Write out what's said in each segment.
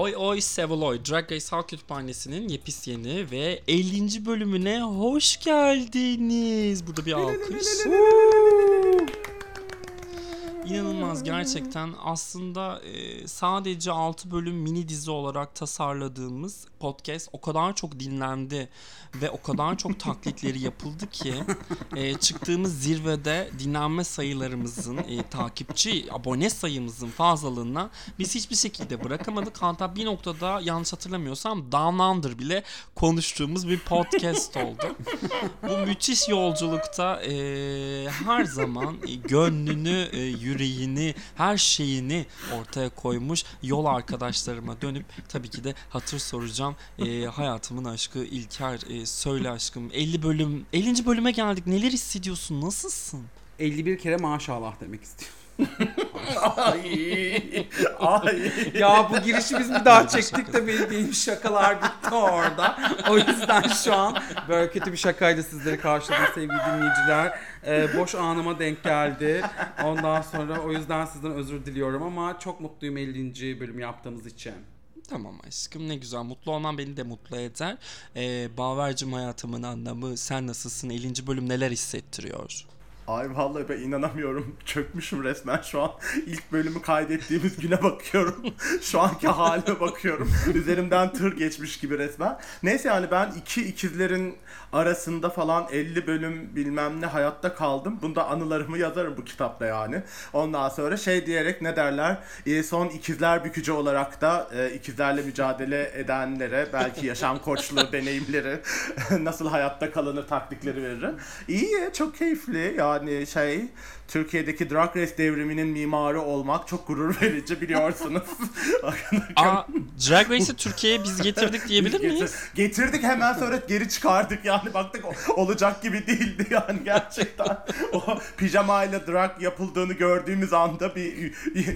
Oy Oy Seviloy Drag Race Halk Kütüphanesi'nin yepis yeni ve 50. bölümüne hoş geldiniz. Burada bir alkış. İnanılmaz gerçekten. Aslında e, sadece 6 bölüm mini dizi olarak tasarladığımız podcast o kadar çok dinlendi ve o kadar çok taklitleri yapıldı ki e, çıktığımız zirvede dinlenme sayılarımızın e, takipçi abone sayımızın fazlalığına biz hiçbir şekilde bırakamadık. Hatta bir noktada yanlış hatırlamıyorsam Down Under bile konuştuğumuz bir podcast oldu. Bu müthiş yolculukta e, her zaman e, gönlünü, e, yüreğini, her şeyini ortaya koymuş yol arkadaşlarıma dönüp tabii ki de hatır soracağım. E, hayatımın aşkı İlker e, söyle aşkım 50 bölüm 50. bölüme geldik. Neler hissediyorsun? Nasılsın? 51 kere maşallah demek istiyorum. ay, ay. ya bu girişi biz bir daha çektik de benim şakalar bitti orada. O yüzden şu an böyle kötü bir şakayla sizleri karşıladım sevgili dinleyiciler. Ee, boş anıma denk geldi. Ondan sonra o yüzden sizden özür diliyorum ama çok mutluyum 50. bölüm yaptığımız için. Tamam aşkım ne güzel. Mutlu olman beni de mutlu eder. Ee, Bavercim hayatımın anlamı sen nasılsın? 50. bölüm neler hissettiriyor? Ay vallahi ben inanamıyorum. Çökmüşüm resmen şu an. İlk bölümü kaydettiğimiz güne bakıyorum. şu anki halime bakıyorum. Üzerimden tır geçmiş gibi resmen. Neyse yani ben iki ikizlerin arasında falan 50 bölüm bilmem ne hayatta kaldım. Bunda anılarımı yazarım bu kitapta yani. Ondan sonra şey diyerek ne derler? E, son ikizler bükücü olarak da e, ikizlerle mücadele edenlere belki yaşam koçluğu deneyimleri nasıl hayatta kalınır taktikleri veririm. İyi çok keyifli yani şey Türkiye'deki Drag Race devriminin mimarı olmak çok gurur verici biliyorsunuz. Aa, Drag Race'i Türkiye'ye biz getirdik diyebilir Getir- miyiz? Getirdik hemen sonra geri çıkardık yani baktık olacak gibi değildi yani gerçekten. o pijamayla drag yapıldığını gördüğümüz anda bir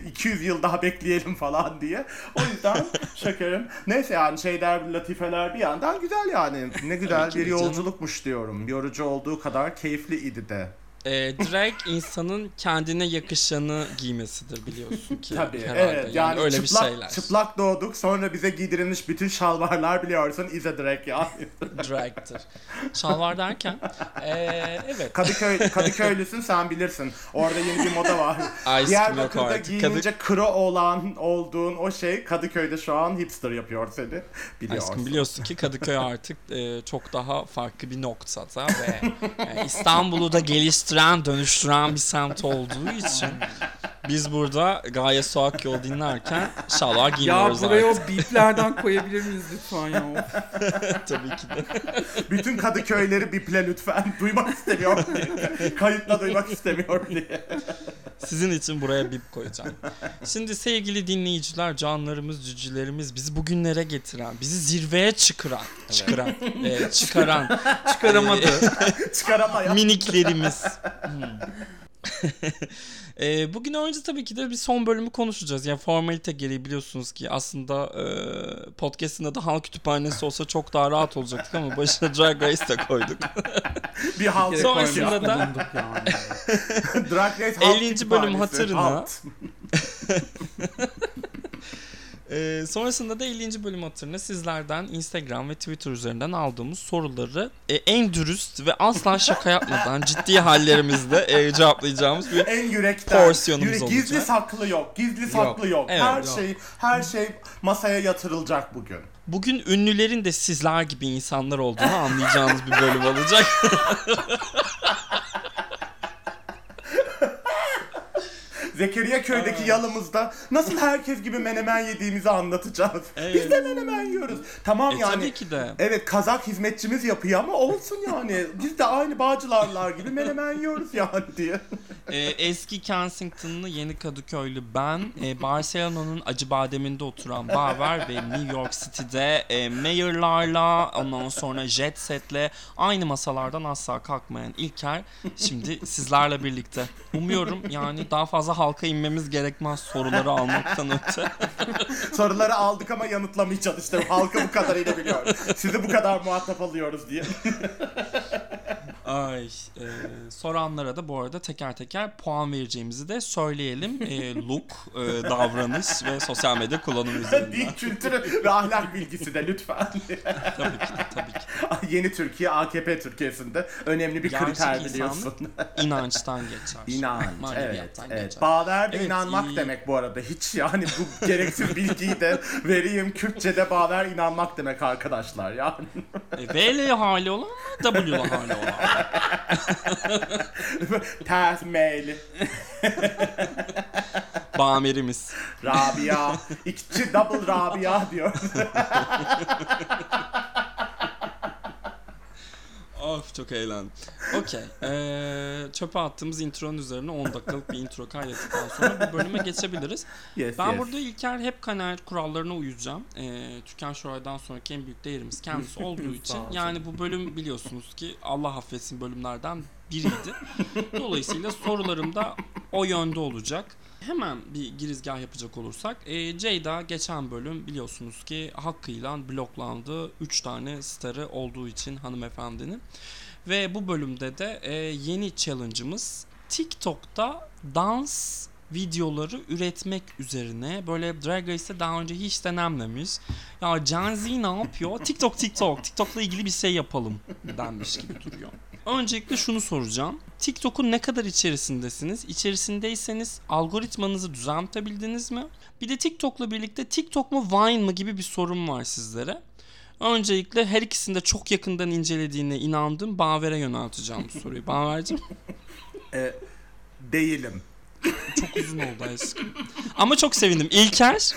200 yıl daha bekleyelim falan diye. O yüzden şekerim. Neyse yani şeyler latifeler bir yandan güzel yani. Ne güzel bir yolculukmuş diyorum. Yorucu olduğu kadar keyifli idi de. Ee, drag insanın kendine yakışanı giymesidir biliyorsun ki. Tabii herhalde. evet yani, öyle çıplak, bir şeyler. çıplak doğduk sonra bize giydirilmiş bütün şalvarlar biliyorsun ize direkt yani. Drag'tır. Şalvar derken ee, evet. Kadıköy Kadıköylüsün sen bilirsin. Orada yeni bir moda var. Aşkım Diyarbakır'da giyinince kro olan olduğun o şey Kadıköy'de şu an hipster yapıyor seni. Biliyorsun. Aşkım biliyorsun ki Kadıköy artık e, çok daha farklı bir noktada ve e, İstanbul'u da geliştiren, dönüştüren bir semt olduğu için biz burada Gaye Suak Yol dinlerken şalvar Ya giymiyoruz buraya artık. o biplerden koyabilir miyiz lütfen ya? Of. Tabii ki de. Bütün Kadıköyleri biple lütfen. Duymak istemiyorum diye. Kayıtla duymak istemiyorum diye. Sizin için buraya bip koyacağım. Şimdi sevgili dinleyiciler, canlarımız, cücülerimiz bizi bugünlere getiren, bizi zirveye çıkaran, çıkaran, e, çıkaran Çıkaramadı. Çıkaramayan. miniklerimiz. E, bugün önce tabii ki de bir son bölümü konuşacağız. Yani formalite gereği biliyorsunuz ki aslında e, podcast'ın adı Halk Kütüphanesi olsa çok daha rahat olacaktık ama başına Drag Race de koyduk. bir halt. Sonrasında da- yani. Drag Race halt 50. bölüm hatırına. Ee, sonrasında da 50. bölüm hatırına sizlerden Instagram ve Twitter üzerinden aldığımız soruları e, en dürüst ve asla şaka yapmadan ciddi hallerimizde e, cevaplayacağımız bir en yürekten. Porsiyonumuz Yürek- Gizli olacak. saklı yok. Gizli saklı yok. Evet, her yok. şey her şey masaya yatırılacak bugün. Bugün ünlülerin de sizler gibi insanlar olduğunu anlayacağınız bir bölüm olacak. Zekeriya köydeki yalımızda nasıl herkes gibi menemen yediğimizi anlatacağız. Evet. Biz de menemen yiyoruz. Tamam E, yani. tabii ki de. Evet kazak hizmetçimiz yapıyor ama olsun yani. Biz de aynı bağcılarlar gibi menemen yiyoruz yani diye. Ee, eski Kensington'lı yeni Kadıköylü ben, e, Barcelona'nın Acıbadem'inde oturan Baver ve New York City'de e, mayorlarla, ondan sonra jet setle aynı masalardan asla kalkmayan İlker şimdi sizlerle birlikte. Umuyorum yani daha fazla halka inmemiz gerekmez soruları almaktan öte. Soruları aldık ama yanıtlamayacağız işte. Halkı bu kadarıyla biliyor. Sizi bu kadar muhatap alıyoruz diye. Ay, e, soranlara da bu arada teker teker puan vereceğimizi de söyleyelim. E, look, e, davranış ve sosyal medya kullanımı üzerinden. Dil kültürü ve ahlak bilgisi de lütfen. tabii ki, tabii ki. Yeni Türkiye AKP Türkiye'sinde önemli bir Gerçek kriter biliyorsun. İnançtan geçer. İnanç, evet, evet. geçer. Bağver Evet, inanmak iyi. demek bu arada. Hiç yani bu gereksiz bilgiyi de vereyim. Kürtçe'de bağver inanmak demek arkadaşlar yani. E, V ile hali olan? W ile hali olan. Ters mail. Bamerimiz. Rabia. İkçi double Rabia diyor. Of çok eğlendim. Okey. Ee, çöpe attığımız intronun üzerine 10 dakikalık bir intro kaydettikten sonra bu bölüme geçebiliriz. Yes, Ben yes. burada İlker hep kanal kurallarına uyacağım. Ee, Türkan Şoray'dan sonraki en büyük değerimiz kendisi olduğu için. Yani bu bölüm biliyorsunuz ki Allah affetsin bölümlerden biriydi. Dolayısıyla sorularım da o yönde olacak. Hemen bir girizgah yapacak olursak. E, Ceyda geçen bölüm biliyorsunuz ki hakkıyla bloklandı. 3 tane starı olduğu için hanımefendinin. Ve bu bölümde de e, yeni challenge'ımız TikTok'ta dans videoları üretmek üzerine böyle Drag Race'te daha önce hiç denenmemiş. Ya Gen Z ne yapıyor? TikTok TikTok. TikTok'la ilgili bir şey yapalım denmiş gibi duruyor. Öncelikle şunu soracağım. TikTok'un ne kadar içerisindesiniz? İçerisindeyseniz algoritmanızı düzeltebildiniz mi? Bir de TikTok'la birlikte TikTok mu Vine mı gibi bir sorun var sizlere. Öncelikle her ikisini de çok yakından incelediğine inandığım Baver'e yönelteceğim bu soruyu. Baver'cim Ee, değilim. Çok uzun oldu aşkım. Ama çok sevindim. İlker.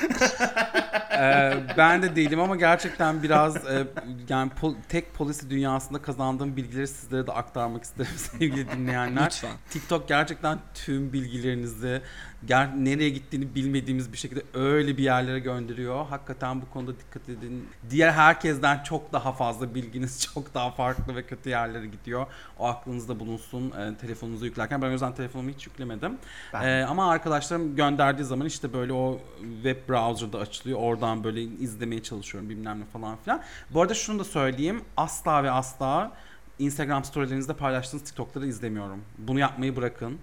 Ee, ben de değilim ama gerçekten biraz e, yani pol- tek polisi dünyasında kazandığım bilgileri sizlere de aktarmak isterim sevgili dinleyenler. Lütfen. TikTok gerçekten tüm bilgilerinizi ger- nereye gittiğini bilmediğimiz bir şekilde öyle bir yerlere gönderiyor. Hakikaten bu konuda dikkat edin. Diğer herkesten çok daha fazla bilginiz çok daha farklı ve kötü yerlere gidiyor. O aklınızda bulunsun e, telefonunuza yüklerken. Ben o yüzden telefonumu hiç yüklemedim. Ben- E, ama arkadaşlarım gönderdiği zaman işte böyle o web browser'da açılıyor. Oradan böyle izlemeye çalışıyorum bilmem ne falan filan. Bu arada şunu da söyleyeyim. Asla ve asla Instagram storylerinizde paylaştığınız TikTok'ları izlemiyorum. Bunu yapmayı bırakın.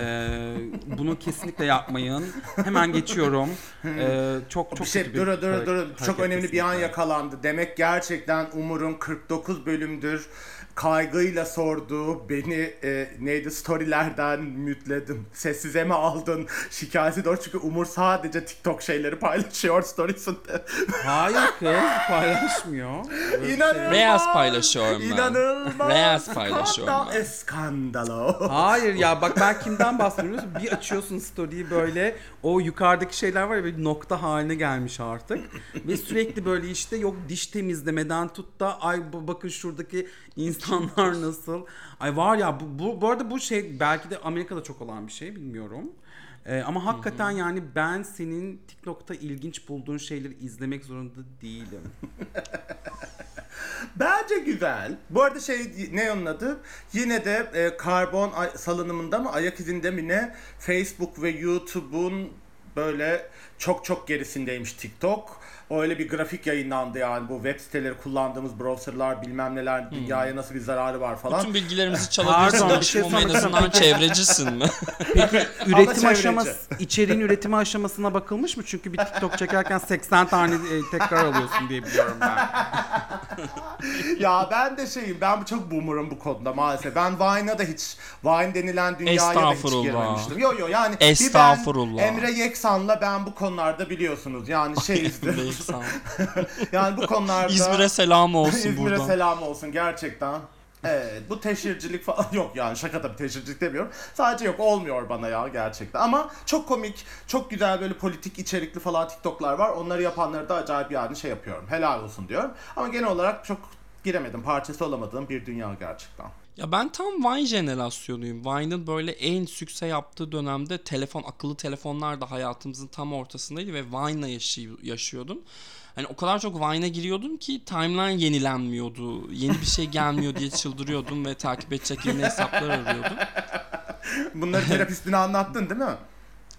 Ee, bunu kesinlikle yapmayın. Hemen geçiyorum. Ee, çok çok bir şey dur dur dur çok önemli bir an yakalandı. Demek gerçekten Umur'un 49 bölümdür kaygıyla sorduğu beni e, neydi storylerden mütledim. Sessize mi aldın? Şikayeti doğru çünkü Umur sadece TikTok şeyleri paylaşıyor storiesinde. Hayır kız paylaşmıyor. Şey- İnanılmaz. Reels paylaşıyorum ben. İnanılmaz. Reels paylaşıyorum Skandal. ben. E, skandalo. Hayır ya bak ben kimden bahsediyorum? Bir açıyorsun story'yi böyle o yukarıdaki şeyler var ya bir nokta haline gelmiş artık. Ve sürekli böyle işte yok diş temizlemeden tut da ay bakın şuradaki insanlar nasıl. Ay var ya bu, bu, bu arada bu şey belki de Amerika'da çok olan bir şey bilmiyorum. Ee, ama hakikaten yani ben senin TikTok'ta ilginç bulduğun şeyleri izlemek zorunda değilim. Bence güzel. Bu arada şey ne onun adı? Yine de e, karbon salınımında mı ayak izinde mi ne Facebook ve YouTube'un böyle çok çok gerisindeymiş TikTok. Öyle bir grafik yayınlandı yani bu web siteleri kullandığımız browserlar bilmem neler dünyaya nasıl bir zararı var falan. Bütün bilgilerimizi çalabilirsin Pardon, bir şey en azından çevrecisin mi? Üretim çevreci. aşaması, içeriğin üretimi aşamasına bakılmış mı? Çünkü bir TikTok çekerken 80 tane e, tekrar alıyorsun diye biliyorum ben. ya ben de şeyim ben bu çok boomer'ım bu konuda maalesef. Ben Vine'a da hiç Vine denilen dünyaya da hiç girmemiştim. Yo yo yani bir ben Emre Yeksan'la ben bu konularda biliyorsunuz yani şeyizdir. Ol. yani bu konularda İzmir'e selam olsun İzmir'e buradan. selam olsun gerçekten. Evet bu teşhircilik falan yok yani şaka tabii teşhircilik demiyorum. Sadece yok olmuyor bana ya gerçekten. Ama çok komik, çok güzel böyle politik içerikli falan TikTok'lar var. Onları yapanları da acayip yani şey yapıyorum. Helal olsun diyorum. Ama genel olarak çok giremedim. Parçası olamadığım bir dünya gerçekten. Ya ben tam Vine jenerasyonuyum. Vine'ın böyle en sükse yaptığı dönemde telefon, akıllı telefonlar da hayatımızın tam ortasındaydı ve Vine'la yaşıyordum. Hani o kadar çok Vine'a giriyordum ki timeline yenilenmiyordu. Yeni bir şey gelmiyor diye çıldırıyordum ve takip edecek yeni hesaplar arıyordum. Bunları terapistine anlattın değil mi?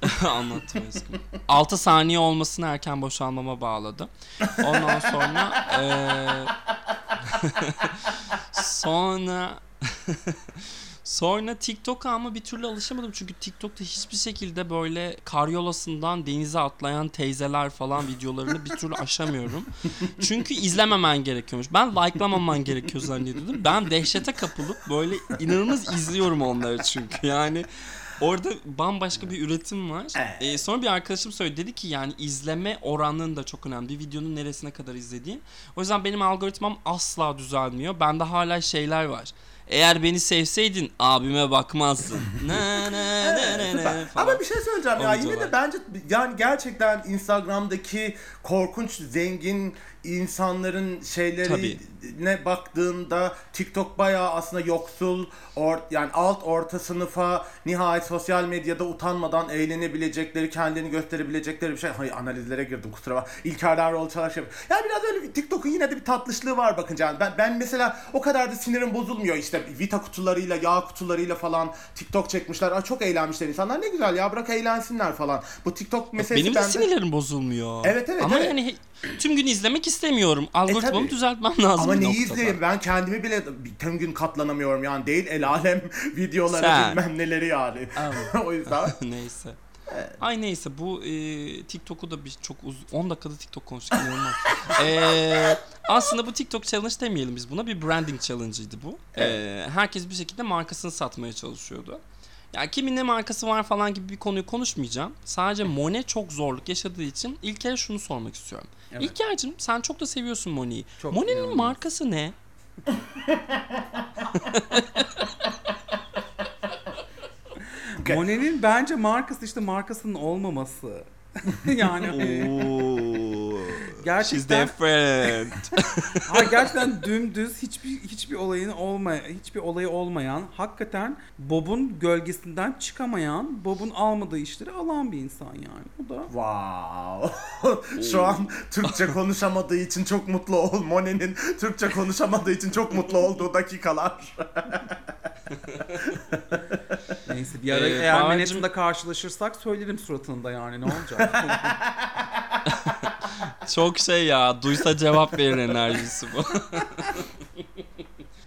Anlattım aşkım. 6 saniye olmasını erken boşalmama bağladı. Ondan sonra eee sonra Sonra TikTok'a ama bir türlü alışamadım. Çünkü TikTok'ta hiçbir şekilde böyle karyolasından denize atlayan teyzeler falan videolarını bir türlü aşamıyorum. Çünkü izlememen gerekiyormuş. Ben like'lamaman gerekiyor zannediyordum. Ben dehşete kapılıp böyle inanılmaz izliyorum onları çünkü. Yani Orada bambaşka bir üretim var. Ee, sonra bir arkadaşım söyledi dedi ki yani izleme oranının da çok önemli. Bir videonun neresine kadar izlediğin. O yüzden benim algoritmam asla düzelmiyor. Bende hala şeyler var. Eğer beni sevseydin abime bakmazdın. na, na, na, na, na, falan. Ama bir şey söyleyeceğim ya yine de bence yani gerçekten Instagram'daki korkunç zengin insanların şeylerine baktığında TikTok bayağı aslında yoksul or, yani alt orta sınıfa nihayet sosyal medyada utanmadan eğlenebilecekleri kendini gösterebilecekleri bir şey. Hayır analizlere girdim kusura bak. İlker Dağroğlu Çalaş yapıyor. Yani biraz öyle TikTok'un yine de bir tatlışlığı var bakınca. Yani ben, ben mesela o kadar da sinirim bozulmuyor işte Vita kutularıyla yağ kutularıyla falan TikTok çekmişler. Aa, çok eğlenmişler insanlar ne güzel ya bırak eğlensinler falan. Bu TikTok meselesi Benim de bende- sinirlerim bozulmuyor. Evet, evet, Ama evet. yani tüm gün izlemek istemiyorum. Algoritmamı tabii. düzeltmem lazım Ama neyi izleyeyim ben kendimi bile tüm gün katlanamıyorum yani değil el alem videolara Sen. bilmem neleri yani. o yüzden. neyse. Ay neyse bu e, TikTok'u da bir çok uz 10 dakikada TikTok konuştuk inanılmaz. E, aslında bu TikTok challenge demeyelim biz buna bir branding challenge'ıydı bu. E, herkes bir şekilde markasını satmaya çalışıyordu. Ya kimin ne markası var falan gibi bir konuyu konuşmayacağım. Sadece Monet çok zorluk yaşadığı için ilk kere şunu sormak istiyorum. Evet. İlker'cim sen çok da seviyorsun Monet'i. Monet'in markası ne? Monet'in bence markası işte markasının olmaması. yani She's gerçekten different. ha, gerçekten dümdüz hiçbir hiçbir olayın olmaya hiçbir olayı olmayan hakikaten Bob'un gölgesinden çıkamayan Bob'un almadığı işleri alan bir insan yani. O da Wow. Şu an Türkçe konuşamadığı için çok mutlu ol. Monet'in Türkçe konuşamadığı için çok mutlu olduğu dakikalar. neyse bir ara Ee, eğer Bahar'cığım- Manhattan'da karşılaşırsak söylerim suratında yani ne olacak? Çok şey ya duysa cevap verir enerjisi bu.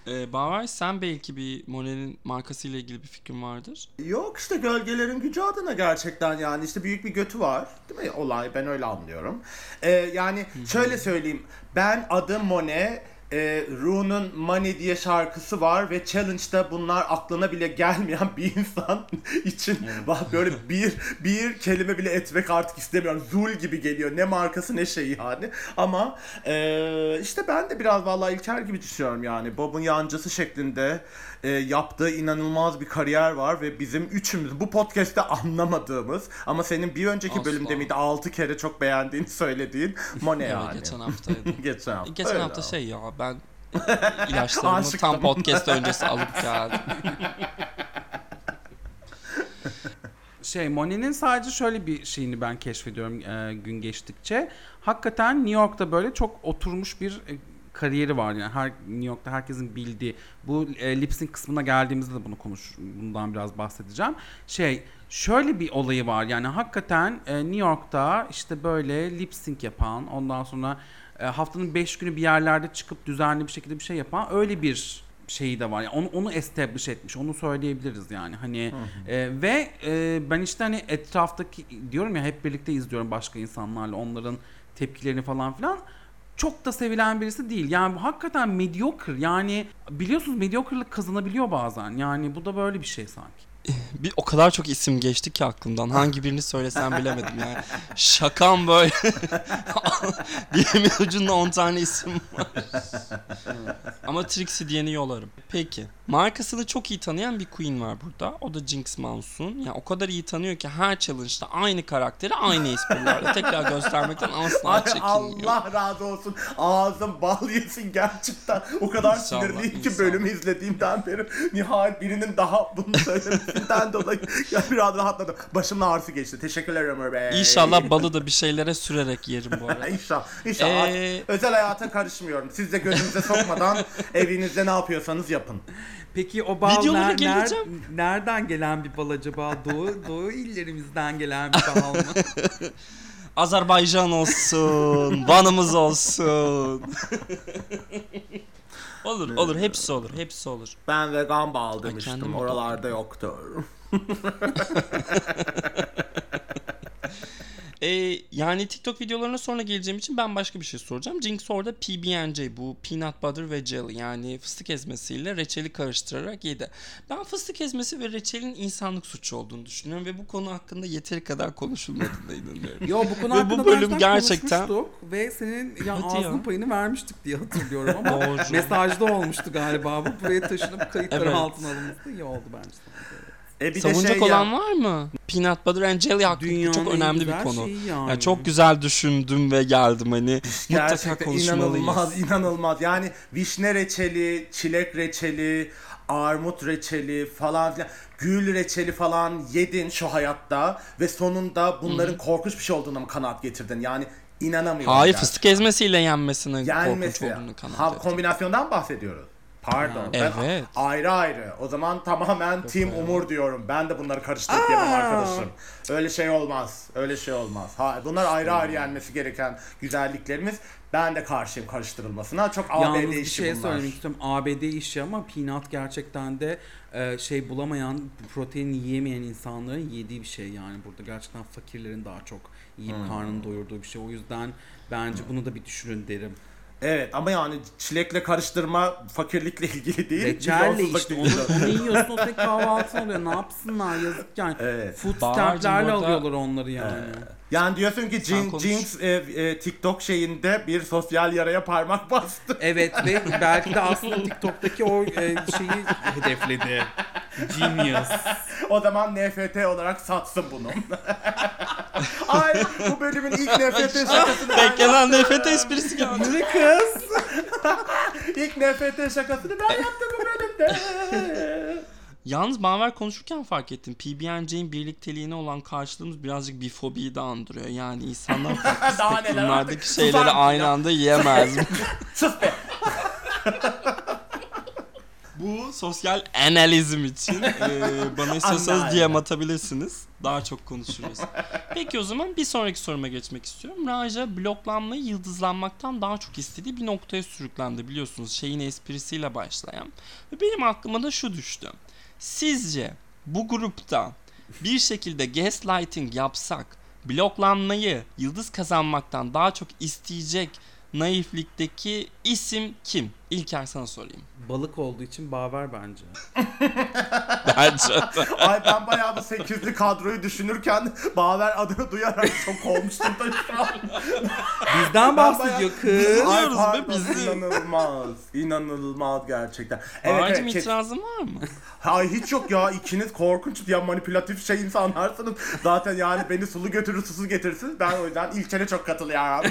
ee, Bavar sen belki bir Monet'in markasıyla ilgili bir fikrin vardır. Yok işte gölgelerin gücü adına gerçekten yani işte büyük bir götü var değil mi olay ben öyle anlıyorum. Ee, yani şöyle söyleyeyim ben adım Monet e, Rune'un Money diye şarkısı var ve challenge'da bunlar aklına bile gelmeyen bir insan için bak böyle bir bir kelime bile etmek artık istemiyorum. Zul gibi geliyor. Ne markası ne şeyi yani. Ama e, işte ben de biraz vallahi İlker gibi düşünüyorum yani. Bob'un yancısı şeklinde e, yaptığı inanılmaz bir kariyer var ve bizim üçümüz bu podcast'te anlamadığımız ama senin bir önceki Asla. bölümde miydi 6 kere çok beğendiğini söylediğin Evet, yani. geçen haftaydı. Geçen hafta. geçen hafta şey ya ben ilaçlarımı Aşıktım. tam podcast öncesi alıp geldim. şey Monet'in sadece şöyle bir şeyini ben keşfediyorum e, gün geçtikçe. Hakikaten New York'ta böyle çok oturmuş bir e, kariyeri var yani her New York'ta herkesin bildiği bu e, lip sync kısmına geldiğimizde de bunu konuş bundan biraz bahsedeceğim. Şey şöyle bir olayı var yani hakikaten e, New York'ta işte böyle lip sync yapan ondan sonra haftanın 5 günü bir yerlerde çıkıp düzenli bir şekilde bir şey yapan öyle bir şeyi de var. Yani onu onu establish etmiş. Onu söyleyebiliriz yani. Hani e, ve e, ben işte hani etraftaki diyorum ya hep birlikte izliyorum başka insanlarla onların tepkilerini falan filan. Çok da sevilen birisi değil. Yani bu hakikaten mediocre. Yani biliyorsunuz mediocre'lık kazanabiliyor bazen. Yani bu da böyle bir şey sanki. Bir, o kadar çok isim geçti ki aklımdan. Hangi birini söylesem bilemedim yani. Şakam böyle. Dilimin ucunda 10 tane isim var. Ama Trixie diyeni yolarım. Peki. Markasını çok iyi tanıyan bir queen var burada. O da Jinx Monsoon. Yani o kadar iyi tanıyor ki her challenge'da aynı karakteri aynı esprilerle tekrar göstermekten asla çekinmiyor. Allah razı olsun. Ağzım bal yesin gerçekten. O kadar İnşallah, sinirliyim ki inşallah. bölümü izlediğimden beri nihayet birinin daha bunu söylemesinden dolayı ya biraz rahatladım. Başımın ağrısı geçti. Teşekkürler Ömer Bey. İnşallah balı da bir şeylere sürerek yerim bu arada. İnşallah. İnşallah. Ee, Özel hayata karışmıyorum. Siz de gözünüze sokmadan evinizde ne yapıyorsanız yapın. Peki o bal Videolara ner- ner- nereden gelen bir bal acaba? Doğu, doğu illerimizden gelen bir bal mı? Azerbaycan olsun, Van'ımız olsun. Olur olur hepsi olur hepsi olur. Ben vegan bal kendim demiştim. mi Oralarda yoktur. Ee, yani TikTok videolarına sonra geleceğim için ben başka bir şey soracağım. Jinx orada PB&J bu peanut butter ve jelly yani fıstık ezmesiyle reçeli karıştırarak yedi. Ben fıstık ezmesi ve reçelin insanlık suçu olduğunu düşünüyorum ve bu konu hakkında yeteri kadar konuşulmadığına inanıyorum. Yo bu konu Ve bu hakkında bölüm gerçekten- konuşmuştuk ve senin ya Hadi ya. ağzının payını vermiştik diye hatırlıyorum ama mesajda olmuştu galiba bu. Buraya taşınıp kayıtların Evet. altına alınması iyi oldu bence. E bir de Savunacak şey olan ya, var mı? Peanut butter and jelly hakkında çok önemli bir konu. şeyi yani. Yani çok güzel düşündüm ve geldim hani mutlaka gerçekten konuşmalıyız. inanılmaz inanılmaz. Yani vişne reçeli, çilek reçeli, armut reçeli falan filan, gül reçeli falan yedin şu hayatta ve sonunda bunların korkunç bir şey olduğuna mı kanaat getirdin? Yani inanamıyorum. Hayır gerçekten. fıstık ezmesiyle yenmesine korkunç Yenmesi. olduğunu kanaat Ha, kombinasyondan bahsediyoruz. Pardon. Ben Evet. ayrı ayrı. O zaman tamamen Team Umur diyorum. Ben de bunları karıştırıp yemem arkadaşım. Öyle şey olmaz. Öyle şey olmaz. Ha, bunlar ayrı ayrı yenmesi gereken güzelliklerimiz. Ben de karşıyım karıştırılmasına. Çok ABD Yalnız bir işi şey bunlar. söylemek istiyorum. ABD işi ama peanut gerçekten de e, şey bulamayan, protein yiyemeyen insanların yediği bir şey yani burada. Gerçekten fakirlerin daha çok yiyip Hmm. karnını doyurduğu bir şey. O yüzden bence bunu da bir düşünün derim. Evet ama yani çilekle karıştırma fakirlikle ilgili değil. Reçelle işte onu, onu yiyorsun o senin kahvaltın oluyor. Ne yapsınlar yazık yani. Evet. Food stamplerle alıyorlar onları yani. Yani diyorsun ki Jin. Jinx e, e, TikTok şeyinde bir sosyal yaraya parmak bastı. Evet ve belki de aslında TikTok'taki o e, şeyi hedefledi. Genius. O zaman NFT olarak satsın bunu. Ay bu bölümün ilk NFT şakasını ben Beklenen nefret esprisi geldi. Ne kız? İlk NFT şakasını ben yaptım bu bölümde. Yalnız Maver konuşurken fark ettim. PB&J'in birlikteliğine olan karşılığımız birazcık bir fobiyi de andırıyor. Yani insanlar farklı Daha neler artık. şeyleri Susar aynı anda yiyemez? Sus be. Bu sosyal analizm için e, bana istiyorsanız. DM atabilirsiniz. Daha çok konuşuruz. Peki o zaman bir sonraki soruma geçmek istiyorum. Raja bloklanmayı yıldızlanmaktan daha çok istediği bir noktaya sürüklendi biliyorsunuz. Şeyin esprisiyle başlayan. Ve benim aklıma da şu düştü. Sizce bu grupta bir şekilde gaslighting yapsak bloklanmayı yıldız kazanmaktan daha çok isteyecek naiflikteki isim kim? İlker sana sorayım. Balık olduğu için baver bence. Bence Ay ben bayağı bu sekizli kadroyu düşünürken Baver adını duyarak çok olmuştum da şu an. Bizden bahsediyor kız. Biz- Ay Biliyoruz be pardon, bizi. inanılmaz. İnanılmaz gerçekten. Evet Bahar'cığım evet. kes- itirazın var mı? Ay hiç yok ya ikiniz korkunç ya manipülatif şey insanlarsınız. Zaten yani beni sulu götürür susuz getirirsiniz. Ben o yüzden İlker'e çok katılıyorum.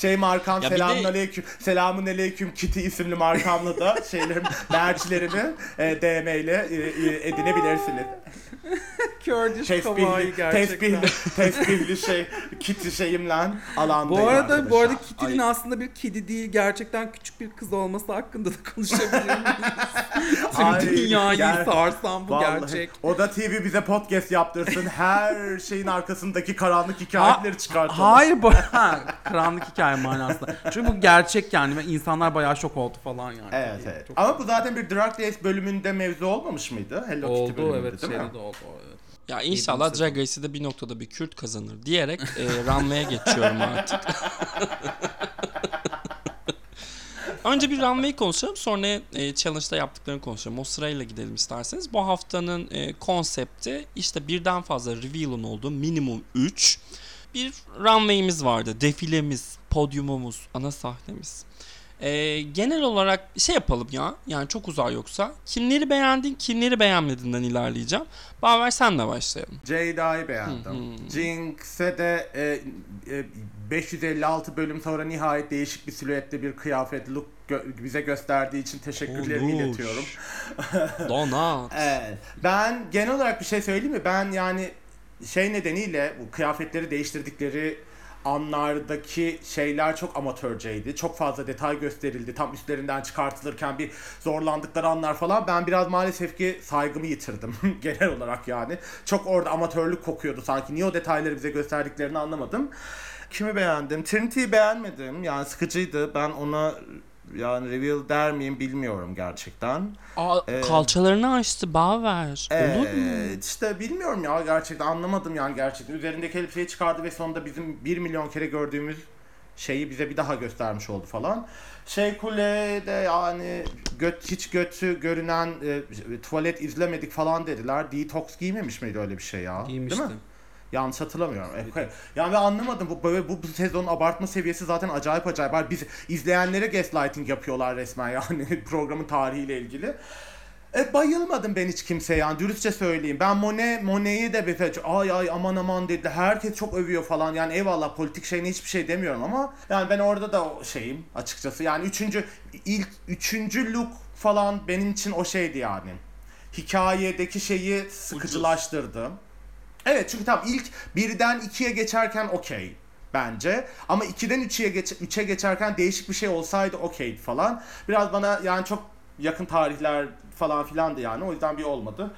Şey markam Ya bir de- selamun aleyküm. Selamun aleyküm Kitty isimli markamla da şeylerim, merchlerimi e, DM ile e, e, edinebilirsiniz. Kurdish Tesbihli, kawaii gerçekten. tesbihli, tesbihli şey, Kitty şeyimle alandayım Bu arada bu arada arkadaşlar. Kitty'nin aslında bir kedi değil gerçekten küçük bir kız olması hakkında da konuşabilir miyiz? Tüm Ay, dünyayı ger- sarsan bu Vallahi gerçek. Oda TV bize podcast yaptırsın. Her şeyin arkasındaki karanlık hikayeleri çıkartalım. Hayır bu ha, karanlık hikaye manasında. Çünkü bu gerçek yani ve insanlar bayağı şok oldu falan yani. Evet evet. Çok Ama bu zaten bir Drag Race bölümünde mevzu olmamış mıydı? Hello Kitty oldu bölümünde evet değil mi? şeyde de oldu. Evet. Ya inşallah. Drag Race'de bir noktada bir Kürt kazanır diyerek e, runway'e geçiyorum artık. Önce bir runway konuşalım sonra e, challenge'da yaptıklarını konuşalım. O sırayla gidelim isterseniz. Bu haftanın e, konsepti işte birden fazla reveal'ın olduğu minimum 3 bir runway'imiz vardı. Defilemiz, podyumumuz, ana sahnemiz. E, genel olarak şey yapalım ya. Yani çok uzar yoksa. Kimleri beğendin, kimleri beğenmediğinden ilerleyeceğim. Baver senle başlayalım. Ceyda'yı beğendim. Jinx'e de e, e, 556 bölüm sonra nihayet değişik bir silüette bir kıyafet look gö- bize gösterdiği için teşekkürlerimi Olur. iletiyorum. Donat. Evet. Ben genel olarak bir şey söyleyeyim mi? Ben yani şey nedeniyle bu kıyafetleri değiştirdikleri anlardaki şeyler çok amatörceydi. Çok fazla detay gösterildi. Tam üstlerinden çıkartılırken bir zorlandıkları anlar falan. Ben biraz maalesef ki saygımı yitirdim genel olarak yani. Çok orada amatörlük kokuyordu sanki. Niye o detayları bize gösterdiklerini anlamadım. Kimi beğendim? Trinity'yi beğenmedim. Yani sıkıcıydı. Ben ona yani reveal der miyim bilmiyorum gerçekten. Aa, Ee, kalçalarını açtı bağ ver. Olur mu? Evet işte bilmiyorum ya gerçekten anlamadım yani gerçekten. Üzerindeki elbiseyi çıkardı ve sonunda bizim 1 milyon kere gördüğümüz şeyi bize bir daha göstermiş oldu falan. Şey kulede yani göt, hiç götü görünen e, tuvalet izlemedik falan dediler. Detox giymemiş miydi öyle bir şey ya? Giymişti. Değil mi? Yanlış hatırlamıyorum. Evet. Yani ben anlamadım bu böyle bu, bu sezonun abartma seviyesi zaten acayip acayip. Biz izleyenlere gaslighting yapıyorlar resmen yani programın tarihiyle ilgili. E, bayılmadım ben hiç kimseye yani dürüstçe söyleyeyim. Ben Monet, Monet'i de mesela ay ay aman aman dedi. Herkes çok övüyor falan. Yani eyvallah politik şeyine hiçbir şey demiyorum ama yani ben orada da şeyim açıkçası. Yani üçüncü ilk üçüncü look falan benim için o şeydi yani. Hikayedeki şeyi sıkıcılaştırdı. Evet çünkü tam ilk birden ikiye geçerken okey bence. Ama 2'den 3'e geç, 3'e geçerken değişik bir şey olsaydı okeydi falan. Biraz bana yani çok yakın tarihler falan filandı yani. O yüzden bir olmadı.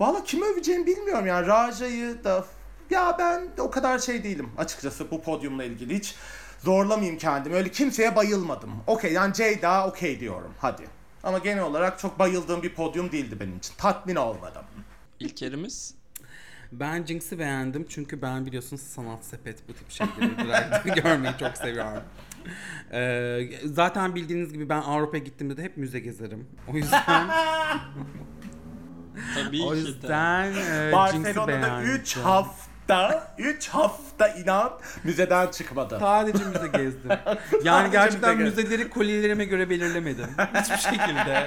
Valla kimi öveceğimi bilmiyorum yani. Raja'yı da ya ben o kadar şey değilim açıkçası bu podyumla ilgili. Hiç zorlamayayım kendimi. Öyle kimseye bayılmadım. Okey yani Ceyda okey diyorum hadi. Ama genel olarak çok bayıldığım bir podyum değildi benim için. Tatmin olmadım. İlkerimiz. Ben Jinx'i beğendim çünkü ben biliyorsunuz sanat sepet bu tip şeyleri drag'de görmeyi çok seviyorum. Ee, zaten bildiğiniz gibi ben Avrupa'ya gittiğimde de hep müze gezerim. O yüzden Tabii o ki de. yüzden e, Jinx'i Barcelona'da beğendim. 3 hafta 3 hafta inan müzeden çıkmadı. Sadece müze gezdim. Yani Sadece gerçekten müze gezdim. müzeleri kolyelerime göre belirlemedim. Hiçbir şekilde.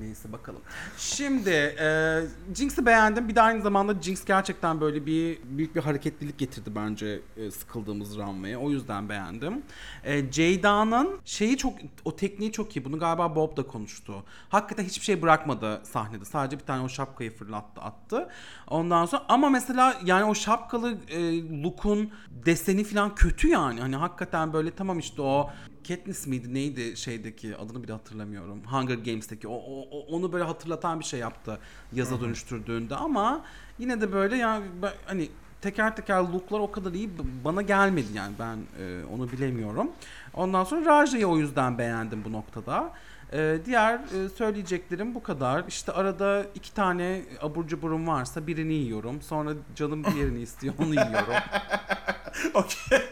Neyse bakalım. Şimdi e, Jinx'i beğendim. Bir de aynı zamanda Jinx gerçekten böyle bir büyük bir hareketlilik getirdi bence e, sıkıldığımız runway'e. O yüzden beğendim. E, Ceyda'nın şeyi çok, o tekniği çok iyi. Bunu galiba Bob da konuştu. Hakikaten hiçbir şey bırakmadı sahnede. Sadece bir tane o şapkayı fırlattı attı. Ondan sonra ama mesela yani o şapkalı e, look'un deseni falan kötü yani. Hani hakikaten böyle tamam işte o Katniss miydi neydi şeydeki adını bile hatırlamıyorum. Hunger Games'teki o, o- o- onu böyle hatırlatan bir şey yaptı yaza dönüştürdüğünde ama yine de böyle yani hani teker teker looklar o kadar iyi bana gelmedi yani ben e, onu bilemiyorum. Ondan sonra Raja'yı o yüzden beğendim bu noktada. E, diğer e, söyleyeceklerim bu kadar. İşte arada iki tane abur cuburum varsa birini yiyorum. Sonra canım diğerini istiyor onu yiyorum. Okey.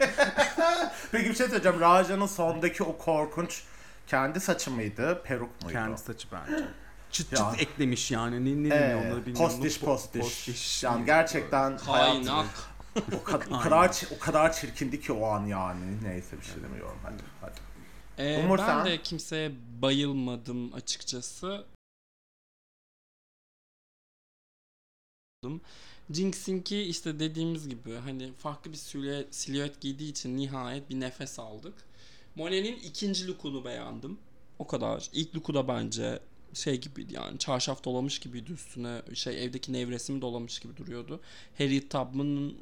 Peki bir şey söyleyeceğim. Raja'nın sondaki o korkunç kendi saçı mıydı? Peruk muydu? Kendi saçı bence. Çıt çıt Ya. eklemiş yani. Ne, ne Ee, deniyor onları bilmiyorum. postiş Po- postiş. postiş. Yani gerçekten hayatım Kaynak. o, kadar, o kadar çi- o kadar çirkindi ki o an yani. Neyse bir şey demiyorum hadi. hadi. Ee, Umur ben de kimseye bayılmadım açıkçası. Jinx'inki işte dediğimiz gibi hani farklı bir silüet, silüet giydiği için nihayet bir nefes aldık. Monet'in ikinci look'unu beğendim. O kadar. İlk look'u da bence şey gibiydi yani çarşaf dolamış gibiydi üstüne şey evdeki nevresimi dolamış gibi duruyordu. Harriet Tubman'ın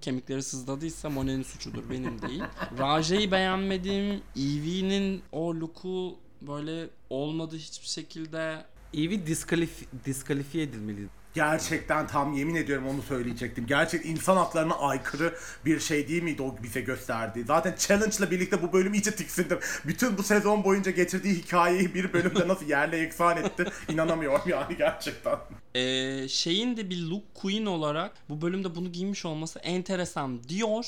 kemikleri sızladıysa Monet'in suçudur benim değil. Raja'yı beğenmedim. Eevee'nin o look'u böyle olmadı hiçbir şekilde. Eevee diskalif diskalifiye edilmeli. Gerçekten tam yemin ediyorum onu söyleyecektim. Gerçek insan haklarına aykırı bir şey değil miydi o bize gösterdiği? Zaten challenge'la birlikte bu bölüm iyice tiksindim. Bütün bu sezon boyunca getirdiği hikayeyi bir bölümde nasıl yerle yeksan etti inanamıyorum yani gerçekten. Ee, şeyin de bir look queen olarak bu bölümde bunu giymiş olması enteresan diyor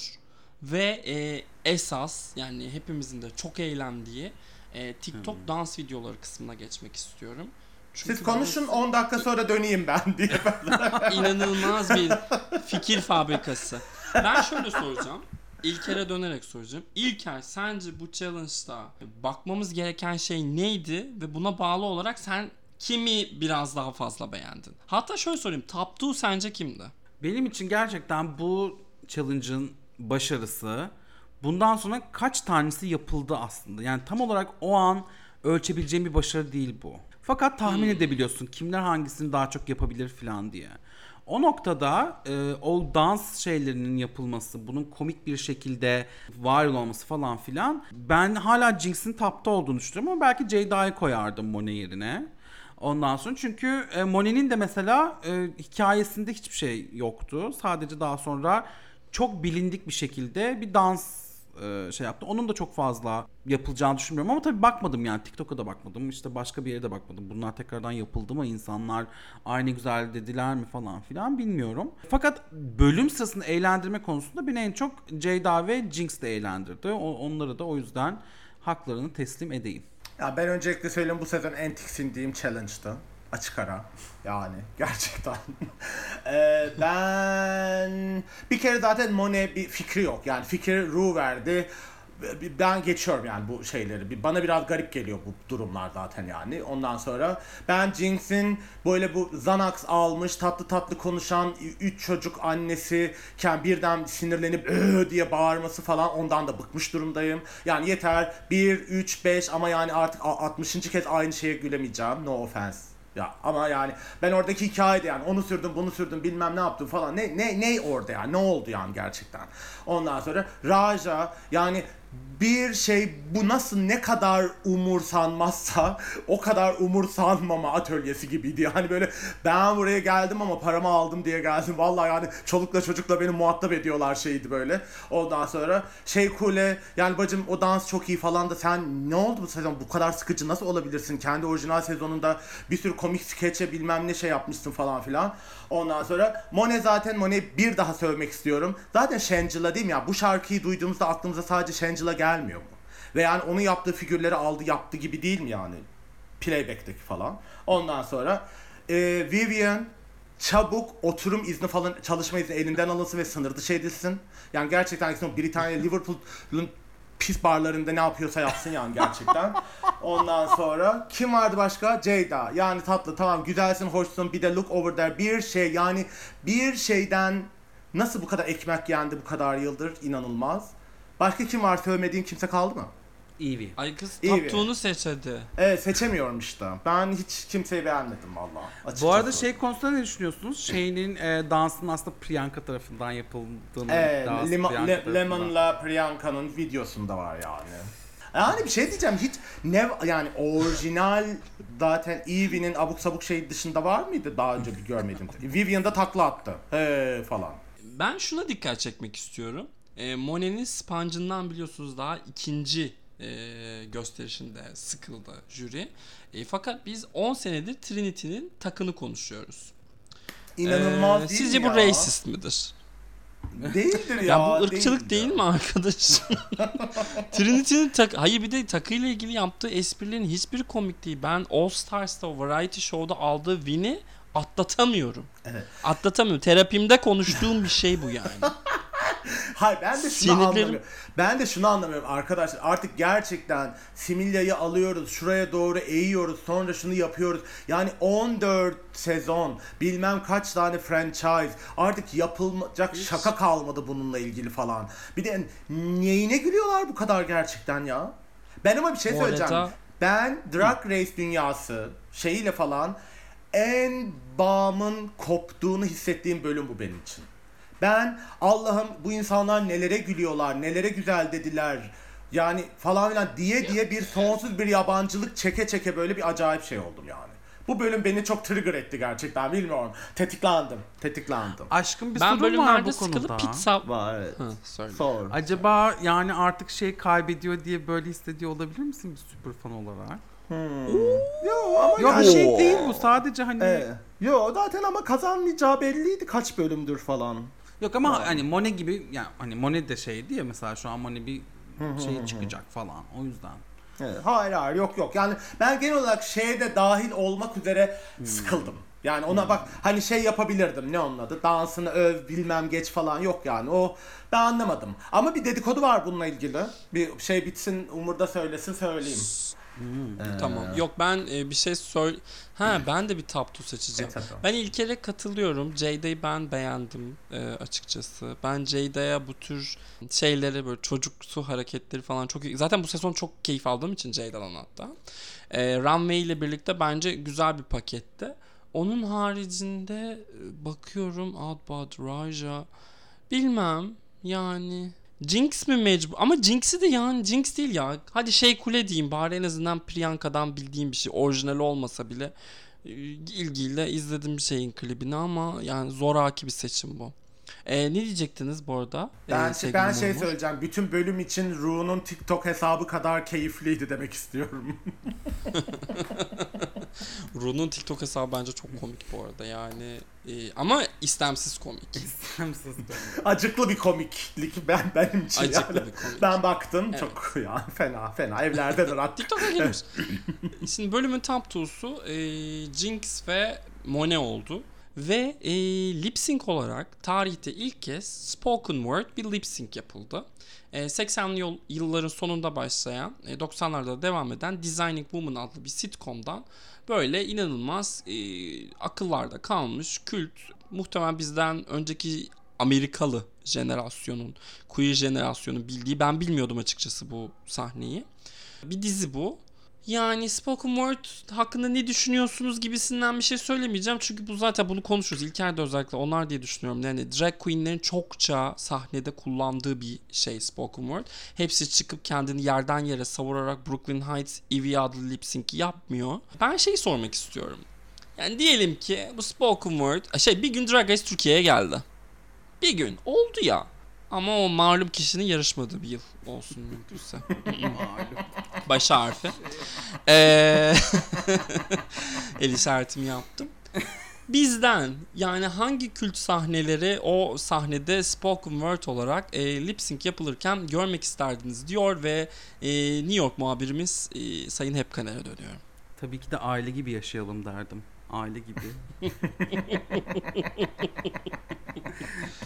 ve e, esas yani hepimizin de çok eğlendiği e, TikTok dans videoları kısmına geçmek istiyorum. Çünkü Siz konuşun 10 dakika sonra döneyim ben diye. inanılmaz bir fikir fabrikası. Ben şöyle soracağım. İlker'e dönerek soracağım. İlker sence bu challenge'da bakmamız gereken şey neydi ve buna bağlı olarak sen kimi biraz daha fazla beğendin? Hatta şöyle sorayım. Top 2 sence kimdi? Benim için gerçekten bu challenge'ın başarısı bundan sonra kaç tanesi yapıldı aslında. Yani tam olarak o an ölçebileceğim bir başarı değil bu. Fakat tahmin edebiliyorsun kimler hangisini daha çok yapabilir falan diye. O noktada e, o dans şeylerinin yapılması, bunun komik bir şekilde viral olması falan filan ben hala Jinx'in tapta olduğunu düşünüyorum ama belki Ceyda'yı koyardım Monet yerine. Ondan sonra çünkü e, Monet'in de mesela e, hikayesinde hiçbir şey yoktu. Sadece daha sonra çok bilindik bir şekilde bir dans e, şey yaptı. Onun da çok fazla yapılacağını düşünmüyorum ama tabii bakmadım yani TikTok'a da bakmadım. işte başka bir yere de bakmadım. Bunlar tekrardan yapıldı mı? insanlar aynı güzel dediler mi falan filan bilmiyorum. Fakat bölüm sırasında eğlendirme konusunda beni en çok Jada ve Jinx de eğlendirdi. O, da o yüzden haklarını teslim edeyim. Ya ben öncelikle söyleyeyim bu sezon en tiksindiğim challenge'dı. Açık ara. Yani gerçekten. Ee, ben bir kere zaten Monet bir fikri yok. Yani fikri Ru verdi. Ben geçiyorum yani bu şeyleri. Bana biraz garip geliyor bu durumlar zaten yani. Ondan sonra ben Jinx'in böyle bu Xanax almış tatlı tatlı konuşan üç çocuk annesi iken birden sinirlenip öö diye bağırması falan ondan da bıkmış durumdayım. Yani yeter 1, 3, 5 ama yani artık 60. kez aynı şeye gülemeyeceğim. No offense. Ya ama yani ben oradaki hikayede yani onu sürdüm bunu sürdüm bilmem ne yaptım falan ne ne ne orada yani ne oldu yani gerçekten. Ondan sonra Raja yani bir şey bu nasıl ne kadar umursanmazsa o kadar umursanmama atölyesi gibiydi. Yani böyle ben buraya geldim ama paramı aldım diye geldim. Vallahi yani çolukla çocukla beni muhatap ediyorlar şeydi böyle. Ondan sonra şey kule yani bacım o dans çok iyi falan da sen ne oldu bu sezon bu kadar sıkıcı nasıl olabilirsin? Kendi orijinal sezonunda bir sürü komik skeçe bilmem ne şey yapmışsın falan filan. Ondan sonra Mone zaten Mone bir daha söylemek istiyorum. Zaten Shangela değil mi ya? Bu şarkıyı duyduğumuzda aklımıza sadece Shangela gelmiyor mu? Ve yani onun yaptığı figürleri aldı yaptı gibi değil mi yani? Playback'teki falan. Ondan sonra e, Vivian çabuk oturum izni falan çalışma izni elinden alınsın ve sınır dışı edilsin. Yani gerçekten Britanya Liverpool'un pis barlarında ne yapıyorsa yapsın yani gerçekten. Ondan sonra kim vardı başka? Jada. Yani tatlı tamam güzelsin hoşsun bir de look over there bir şey yani bir şeyden nasıl bu kadar ekmek yendi bu kadar yıldır inanılmaz. Başka kim var söylemediğin kimse kaldı mı? Evie. Ay kız İyi. Taptuğunu seç hadi. Evet seçemiyorum işte. Ben hiç kimseyi beğenmedim valla. Bu arada şey konusunda ne düşünüyorsunuz? Şey'nin e, dansının aslında Priyanka tarafından yapıldığını Evet, iddiası Lima- Priyanka Le- tarafından. Lemon'la Priyanka'nın videosunda var yani. Yani bir şey diyeceğim hiç ne yani orijinal zaten Evie'nin abuk sabuk şey dışında var mıydı daha önce bir görmedim. Vivian'da takla attı. He falan. Ben şuna dikkat çekmek istiyorum. E, Monet'in Sponge'ından biliyorsunuz daha ikinci e, gösterişinde sıkıldı jüri. E, fakat biz 10 senedir Trinity'nin takını konuşuyoruz. İnanılmaz E, değil Sizce mi bu ya? racist midir? Değildir ya. Ya, bu ırkçılık değildir. değil mi arkadaş? Trinity'nin tak hayır bir de takıyla ilgili yaptığı esprilerin hiçbiri komik değil. Ben All Stars'ta variety show'da aldığı win'i atlatamıyorum. Evet. Atlatamıyorum. Terapimde konuştuğum bir şey bu yani. Hayır ben de şunu Sinirlerim- anlamıyorum. Ben de şunu anlamıyorum arkadaşlar. Artık gerçekten Similya'yı alıyoruz. Şuraya doğru eğiyoruz. Sonra şunu yapıyoruz. Yani 14 sezon bilmem kaç tane franchise. Artık yapılacak şaka kalmadı bununla ilgili falan. Bir de neyine gülüyorlar bu kadar gerçekten ya? Ben ama bir şey söyleyeceğim. Ben Drag Race dünyası şeyiyle falan en bağımın koptuğunu hissettiğim bölüm bu benim için. Ben Allah'ım bu insanlar nelere gülüyorlar, nelere güzel dediler. Yani falan filan diye diye bir sonsuz bir yabancılık çeke çeke böyle bir acayip şey oldum yani. Bu bölüm beni çok trigger etti gerçekten bilmiyorum. Tetiklendim, tetiklendim. Aşkım bir ben sorun var bu konuda. sıkılıp pizza... Var evet. Hı, söyle. Sor. Acaba yani artık şey kaybediyor diye böyle hissediyor olabilir misin bir süper fan olarak? Yo ama Yok yani- şey değil bu sadece hani Ee, yo zaten ama kazanmayacağı belliydi kaç bölümdür falan. Yok ama hani Monet gibi yani hani Monet de şeydi ya mesela şu an Monet bir şey çıkacak falan o yüzden. Evet, hayır hayır yok yok. Yani ben genel olarak şeye de dahil olmak üzere sıkıldım. Yani ona bak hani şey yapabilirdim ne onun adı dansını öv bilmem geç falan yok yani o ben anlamadım. Ama bir dedikodu var bununla ilgili. Bir şey bitsin Umur'da söylesin söyleyeyim. Tamam. Yok ben e, bir şey söyle... Ha ben de bir 2 seçeceğim. E. Ben İlker'e katılıyorum. Jada'yı ben beğendim e, açıkçası. Ben Jada'ya bu tür şeyleri böyle çocuksu hareketleri falan çok iyi. Zaten bu sezon çok keyif aldığım için Jada'dan hatta. E, Runway ile birlikte bence güzel bir paketti. Onun haricinde e, bakıyorum Outbad, Raja bilmem yani Jinx mi mecbur? Ama Jinx'i de yani Jinx değil ya. Hadi şey kule diyeyim bari en azından Priyanka'dan bildiğim bir şey. Orijinali olmasa bile e, ilgiyle izledim şeyin klibini ama yani zoraki bir seçim bu. E, ne diyecektiniz bu arada? Ben, E, sevgili ben şey söyleyeceğim. Bütün bölüm için Ru'nun TikTok hesabı kadar keyifliydi demek istiyorum. Ru'nun TikTok hesabı bence çok komik bu arada yani. E, ama istemsiz komik. Acıklı bir komiklik ben benim için Acıklı yani. bir komik. Ben baktım Evet. çok ya fena fena evlerdedir artık. TikTok'a girmiş. Şimdi bölümün top two'su e, Jinx ve Monet oldu. Ve e, lip sync olarak tarihte ilk kez spoken word bir lip sync yapıldı. E, 80'li yıl- yılların sonunda başlayan, e, 90'larda devam eden Designing Woman adlı bir sitcom'dan böyle inanılmaz e, akıllarda kalmış kült, muhtemelen bizden önceki Amerikalı jenerasyonun, queer jenerasyonun bildiği, ben bilmiyordum açıkçası bu sahneyi. Bir dizi bu. Yani spoken word hakkında ne düşünüyorsunuz gibisinden bir şey söylemeyeceğim. Çünkü bu zaten bunu konuşuruz. İlker de özellikle onlar diye düşünüyorum. Yani drag queenlerin çokça sahnede kullandığı bir şey spoken word. Hepsi çıkıp kendini yerden yere savurarak Brooklyn Heights Evie adlı lip sync yapmıyor. Ben şey sormak istiyorum. Yani diyelim ki bu spoken word şey bir gün Drag Race Türkiye'ye geldi. Bir gün oldu ya. Ama o malum kişinin yarışmadığı bir yıl olsun mümkünse. Baş harfi. Ee, el işaretimi yaptım. Bizden yani hangi kült sahneleri o sahnede spoken word olarak e, lip sync yapılırken görmek isterdiniz diyor ve e, New York muhabirimiz e, Sayın Hepkaner'e dönüyorum. Tabii ki de aile gibi yaşayalım derdim. Aile gibi.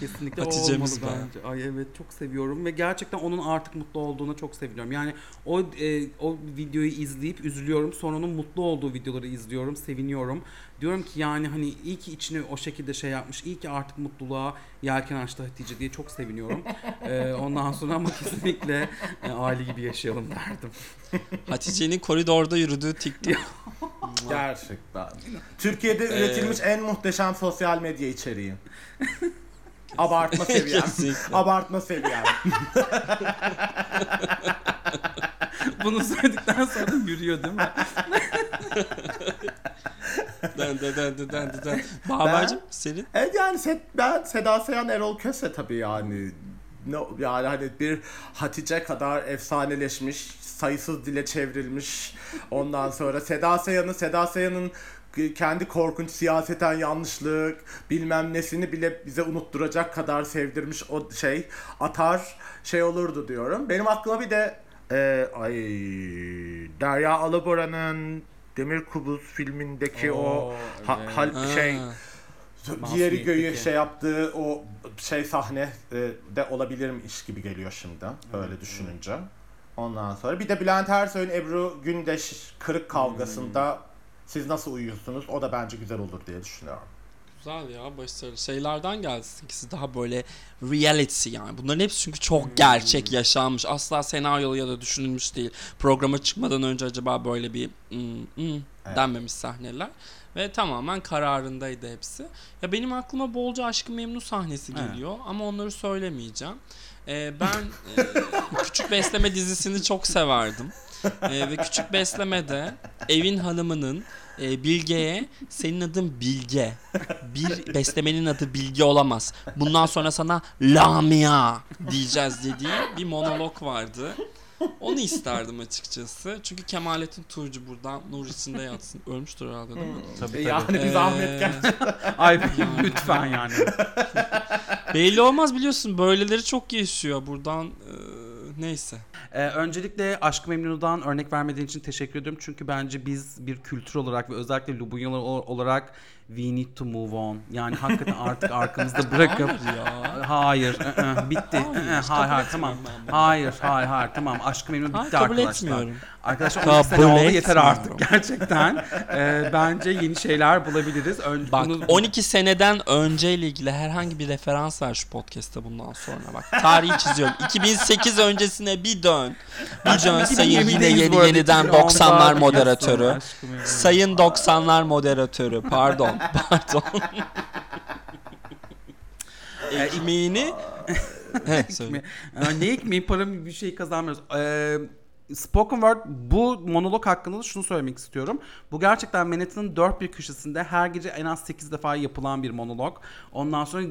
Kesinlikle o olmalı Hatice'miz be. bence. Ay evet çok seviyorum ve gerçekten onun artık mutlu olduğuna çok seviniyorum. Yani o e, o videoyu izleyip üzülüyorum. Sonra onun mutlu olduğu videoları izliyorum, seviniyorum. Diyorum ki yani hani iyi ki içine o şekilde şey yapmış. iyi ki artık mutluluğa yelken açtı Hatice diye çok seviniyorum. E, ondan sonra ama kesinlikle e, aile gibi yaşayalım derdim. Hatice'nin koridorda yürüdüğü TikTok. Gerçekten. Türkiye'de üretilmiş en muhteşem sosyal medya içeriği. Abartma seviyem. Abartma seviyem. Bunu söyledikten sonra yürüyor değil mi? den den den den den den. Baber'cim senin? Evet yani Sed- ben Seda Sayan Erol Köse tabii yani. No, yani hani bir Hatice kadar efsaneleşmiş, sayısız dile çevrilmiş. Ondan sonra Seda Sayan'ı, Seda Sayan'ın kendi korkunç siyaseten yanlışlık bilmem nesini bile bize unutturacak kadar sevdirmiş o şey atar şey olurdu diyorum. Benim aklıma bir de e, ay Derya Alabora'nın Demir Kubuz filmindeki o Oo, ha- evet. hal- şey Ha. diğeri göğü şey yaptığı o şey sahne e, de olabilir mi iş gibi geliyor şimdi böyle düşününce. Ondan sonra bir de Bülent Ersoy'un Ebru Gündeş kırık kavgasında Hmm. siz nasıl uyuyorsunuz o da bence güzel olur diye düşünüyorum. Güzel ya başarılı. Şeylerden geldi ikisi daha böyle reality yani. Bunların hepsi çünkü çok gerçek yaşanmış. Asla senaryolu ya da düşünülmüş değil. Programa çıkmadan önce acaba böyle bir hmm, hmm Evet. denmemiş sahneler. Ve tamamen kararındaydı hepsi. Ya benim aklıma bolca Aşkı Memnu sahnesi Evet. geliyor ama onları söylemeyeceğim. Ee, ben e, Küçük Besleme dizisini çok severdim. Ee, ve Küçük Besleme'de evin hanımının e, Bilge'ye senin adın Bilge. Bir beslemenin adı Bilge olamaz. Bundan sonra sana Lamia diyeceğiz dediği bir monolog vardı. Onu isterdim açıkçası. Çünkü Kemalettin Tuğcu buradan nur içinde yatsın. Ölmüştür herhalde değil mi? Tabii tabii. Yani bir zahmet Ee, gel. Ay lütfen yani. Belli olmaz biliyorsun. Böyleleri çok yaşıyor. Buradan e, neyse. Ee, öncelikle Aşk-ı Memnu'dan örnek vermediğin için teşekkür ediyorum. Çünkü bence biz bir kültür olarak ve özellikle Lubunyalar ol- olarak we need to move on. Yani hakikaten artık arkamızda bırakıp ya. Hayır, bitti. Hayır, Hayır, kabul tamam. etmiyorum ben bunu. Hayır, hayır, hayır, tamam. Aşk-ı Memnu bitti Hayır, kabul arkadaşlar. etmiyorum. Arkadaşlar Kabul 12 sene oldu yeter etmiyorum. artık gerçekten. Ee, bence yeni şeyler bulabiliriz. Ön, Bak bunu- 12 seneden önceyle ilgili herhangi bir referans ver şu podcast'te bundan sonra bak. Tarihi çiziyorum. 2008 öncesine bir dön. Bir dön sayın yine yeni yeniden 90'lar moderatörü. Aşk-ı Memnu. Sayın 90'lar moderatörü. Pardon. Pardon. Ekmeğini He, söyle. Yani ne ekmeği para bir şey kazanmıyoruz. Ee, spoken word bu monolog hakkında da şunu söylemek istiyorum. Bu gerçekten Manhattan'ın dört bir köşesinde her gece en az 8 defa yapılan bir monolog. Ondan sonra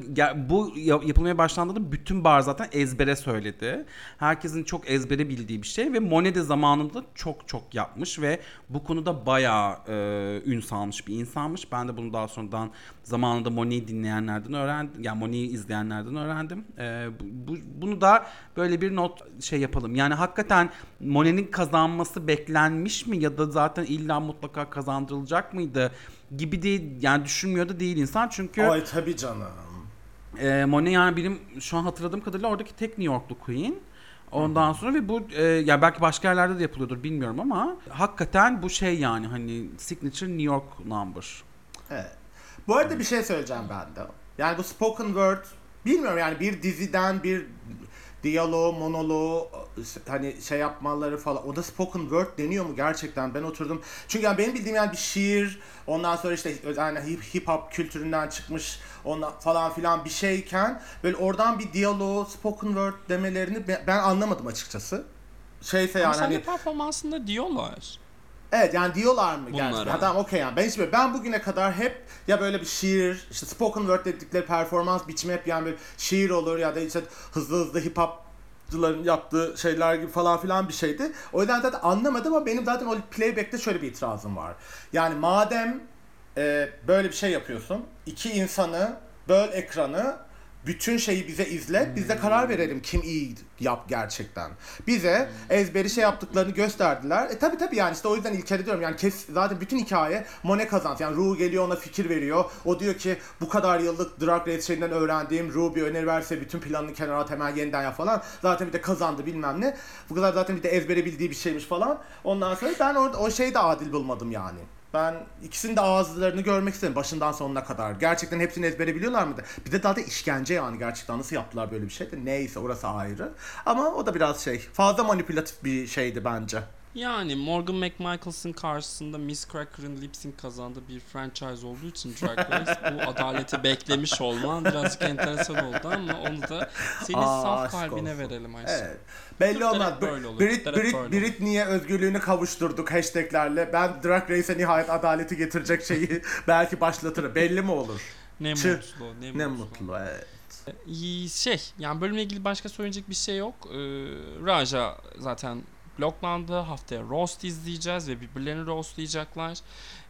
bu ya- yapılmaya başlandığında bütün bar zaten ezbere söyledi. Herkesin çok ezbere bildiği bir şey ve Monet de zamanında çok çok yapmış ve bu konuda bayağı e, ün salmış bir insanmış. Ben de bunu daha sonradan zamanında Monet'i dinleyenlerden öğrendim. Yani Monet'i izleyenlerden öğrendim. E, bu, bu- bunu da böyle bir not şey yapalım. Yani hakikaten Monet'in kazanması beklenmiş mi ya da zaten illa mutlaka kazandırılacak mıydı gibi değil yani düşünmüyor da değil insan çünkü Ay tabii canım. e, Monet yani benim şu an hatırladığım kadarıyla oradaki tek New Yorklu Queen. Ondan sonra ve bu e, ya belki başka yerlerde de yapılıyordur bilmiyorum ama hakikaten bu şey yani hani signature New York number. Evet. Bu arada bir şey söyleyeceğim ben de. Yani bu spoken word bilmiyorum yani bir diziden bir diyaloğu, monoloğu hani şey yapmaları falan. O da spoken word deniyor mu gerçekten? Ben oturdum. Çünkü yani benim bildiğim yani bir şiir, ondan sonra işte yani hip, hip hop kültüründen çıkmış ondan falan filan bir şeyken böyle oradan bir diyaloğu, spoken word demelerini ben, ben anlamadım açıkçası. Şeyse Ama yani sahne hani performansında diyorlar. Evet yani diyorlar mı Bunlara. gerçekten? Ha, tamam okey yani. Ben hiç böyle- ben bugüne kadar hep ya böyle bir şiir, işte spoken word dedikleri performans biçimi hep yani böyle şiir olur ya da işte hızlı hızlı hip hopçıların yaptığı şeyler gibi falan filan bir şeydi. O yüzden zaten anlamadım ama benim zaten o playback'te şöyle bir itirazım var. Yani madem e, böyle bir şey yapıyorsun, iki insanı böl ekranı bütün şeyi bize izlet, biz de karar verelim kim iyi yap gerçekten. Bize ezberi şey yaptıklarını gösterdiler. E tabi tabi yani işte o yüzden İlker'e diyorum yani kes, zaten bütün hikaye Monet kazandı. Yani Ru geliyor ona fikir veriyor. O diyor ki bu kadar yıllık Drag Race şeyinden öğrendiğim Ru bir öneri verse bütün planını kenara at hemen yeniden yap falan. Zaten bir de kazandı bilmem ne. Bu kadar zaten bir de ezbere bildiği bir şeymiş falan. Ondan sonra ben orada o şeyi de adil bulmadım yani. Ben ikisinin de ağızlarını görmek istedim başından sonuna kadar. Gerçekten hepsini ezbere biliyorlar mıydı? Bir de daha da işkence yani gerçekten nasıl yaptılar böyle bir şey de neyse orası ayrı. Ama o da biraz şey fazla manipülatif bir şeydi bence. Yani Morgan McMichaels'ın karşısında Miss Cracker'ın lip sync kazandığı bir franchise olduğu için Drag Race bu adaleti beklemiş olman birazcık enteresan oldu ama onu da senin Aa, saf kalbine olsun. verelim Ayşe. Evet. Belli olmaz. böyle olur. Brit, Brit, olur. Britney'e özgürlüğünü kavuşturduk hashtaglerle. Ben Drag Race'e nihayet adaleti getirecek şeyi belki başlatırım. Belli mi olur? Ne Çı- mutlu, ne, Ne mutlu. mutlu. Evet. İyi, Şey, yani bölümle ilgili başka söyleyecek bir şey yok. Ee, Raja zaten bloklandı. Haftaya roast izleyeceğiz ve birbirlerini roastlayacaklar.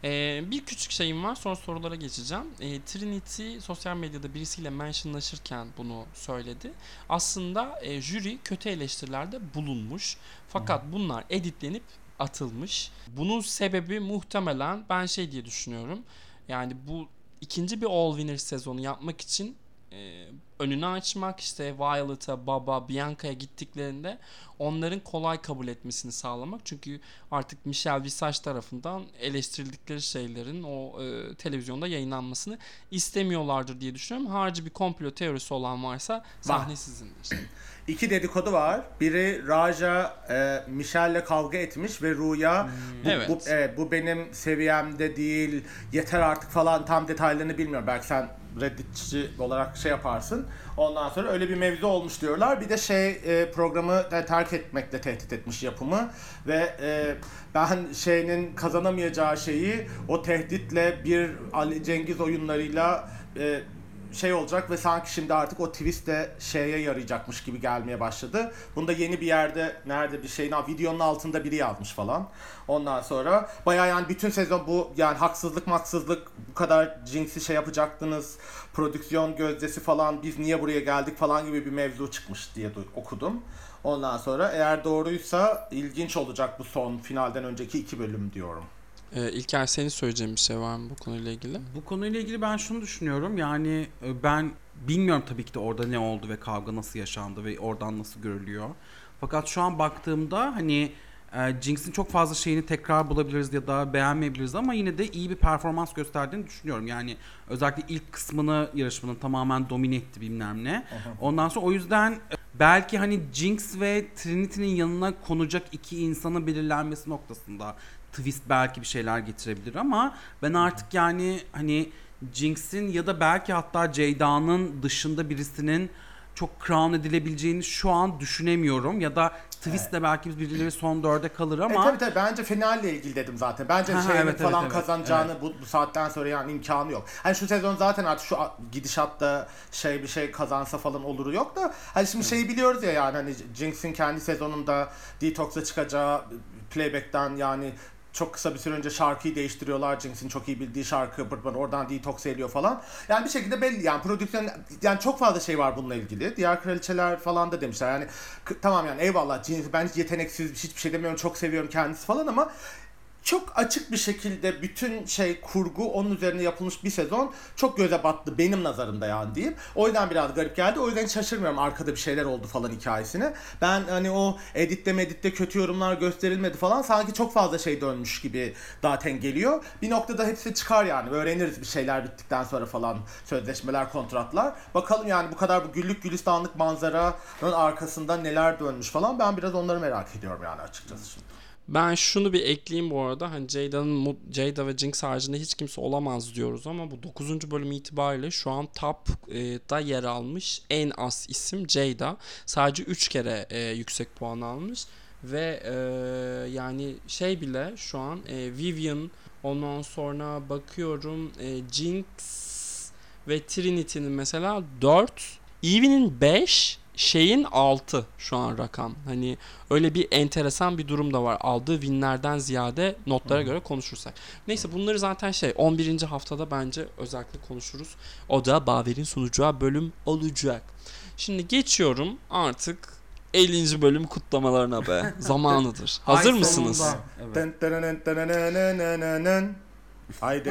Ee, bir küçük şeyim var sonra sorulara geçeceğim. Ee, Trinity sosyal medyada birisiyle mentionlaşırken bunu söyledi. Aslında e, jüri kötü eleştirilerde bulunmuş. Fakat bunlar editlenip atılmış. Bunun sebebi muhtemelen ben şey diye düşünüyorum. Yani bu ikinci bir All Winner sezonu yapmak için e, önünü açmak işte Violet'a, Baba, Bianca'ya gittiklerinde onların kolay kabul etmesini sağlamak. Çünkü artık Michelle Visage tarafından eleştirildikleri şeylerin o e, televizyonda yayınlanmasını istemiyorlardır diye düşünüyorum. Harici bir komplo teorisi olan varsa sahne sizindir. İki dedikodu var. Biri Raja e, Michelle'le kavga etmiş ve Ru'ya bu, Evet. bu, evet, bu benim seviyemde değil yeter artık falan tam detaylarını bilmiyorum. Belki sen redditçi olarak şey yaparsın. Ondan sonra öyle bir mevzu olmuş diyorlar. Bir de şey e, programı terk etmekle tehdit etmiş yapımı ve e, ben şeyinin kazanamayacağı şeyi o tehditle bir Ali Cengiz oyunlarıyla e, şey olacak ve sanki şimdi artık o twist de şeye yarayacakmış gibi gelmeye başladı. Bunda yeni bir yerde nerede bir şeyin videonun altında biri yazmış falan. Ondan sonra bayağı yani bütün sezon bu yani haksızlık maksızlık bu kadar cinsi şey yapacaktınız. Prodüksiyon gözdesi falan biz niye buraya geldik falan gibi bir mevzu çıkmış diye du- okudum. Ondan sonra eğer doğruysa ilginç olacak bu son finalden önceki iki bölüm diyorum. E, İlker senin söyleyeceğin bir şey var mı bu konuyla ilgili? Bu konuyla ilgili ben şunu düşünüyorum yani e, ben bilmiyorum tabii ki de orada ne oldu ve kavga nasıl yaşandı ve oradan nasıl görülüyor. Fakat şu an baktığımda hani e, Jinx'in çok fazla şeyini tekrar bulabiliriz ya da beğenmeyebiliriz ama yine de iyi bir performans gösterdiğini düşünüyorum. Yani özellikle ilk kısmını yarışmanın tamamen domine etti bilmem ne. Ondan sonra o yüzden e, belki hani Jinx ve Trinity'nin yanına konacak iki insanın belirlenmesi noktasında twist belki bir şeyler getirebilir ama ben artık yani hani Jinx'in ya da belki hatta Ceyda'nın dışında birisinin çok crown edilebileceğini şu an düşünemiyorum. Ya da twistle belki birileri son dörde kalır E ama tabii tabii. Bence finalle ilgili dedim zaten. Bence Ha, şeyin evet, falan evet, evet, kazanacağını bu, bu saatten sonra yani imkanı yok. Hani şu sezon zaten artık şu gidişatta şey bir şey kazansa falan oluru yok da hani şimdi şeyi biliyoruz ya yani hani Jinx'in kendi sezonunda Detox'a çıkacağı playback'ten yani çok kısa bir süre önce şarkıyı değiştiriyorlar. Jinx'in çok iyi bildiği şarkı Bırbın oradan detox ediyor falan. Yani bir şekilde belli yani prodüksiyon yani çok fazla şey var bununla ilgili. Diğer kraliçeler falan da demişler. Yani tamam yani eyvallah Jinx ben yeteneksiz hiçbir şey demiyorum çok seviyorum kendisi falan ama çok açık bir şekilde bütün şey kurgu onun üzerine yapılmış bir sezon çok göze battı benim nazarımda yani diyeyim. O yüzden biraz garip geldi. O yüzden şaşırmıyorum arkada bir şeyler oldu falan hikayesine. Ben hani o editte meditte kötü yorumlar gösterilmedi falan sanki çok fazla şey dönmüş gibi zaten geliyor. Bir noktada hepsi çıkar yani. Öğreniriz bir şeyler bittikten sonra falan sözleşmeler, kontratlar. Bakalım yani bu kadar bu güllük gülistanlık manzaranın arkasında neler dönmüş falan. Ben biraz onları merak ediyorum yani açıkçası şimdi. Ben şunu bir ekleyeyim bu arada. Hani Jada'nın Jada ve Jinx haricinde hiç kimse olamaz diyoruz ama bu 9. bölüm itibariyle şu an top'da yer almış en az isim Jada. Sadece 3 kere e, yüksek puan almış ve e, yani şey bile şu an e, Vivian ondan sonra bakıyorum e, Jinx ve Trinity'nin mesela 4, Eve'nin 5, şeyin 6 şu an rakam. Hani öyle bir enteresan bir durum da var. Aldığı winlerden ziyade notlara göre konuşursak. Neyse bunları zaten şey 11. haftada bence özellikle konuşuruz. O da Baver'in sunacağı bölüm olacak. Şimdi geçiyorum artık 50. bölüm kutlamalarına be. Zamanıdır. Hazır Ay mısınız? Evet. Haydi.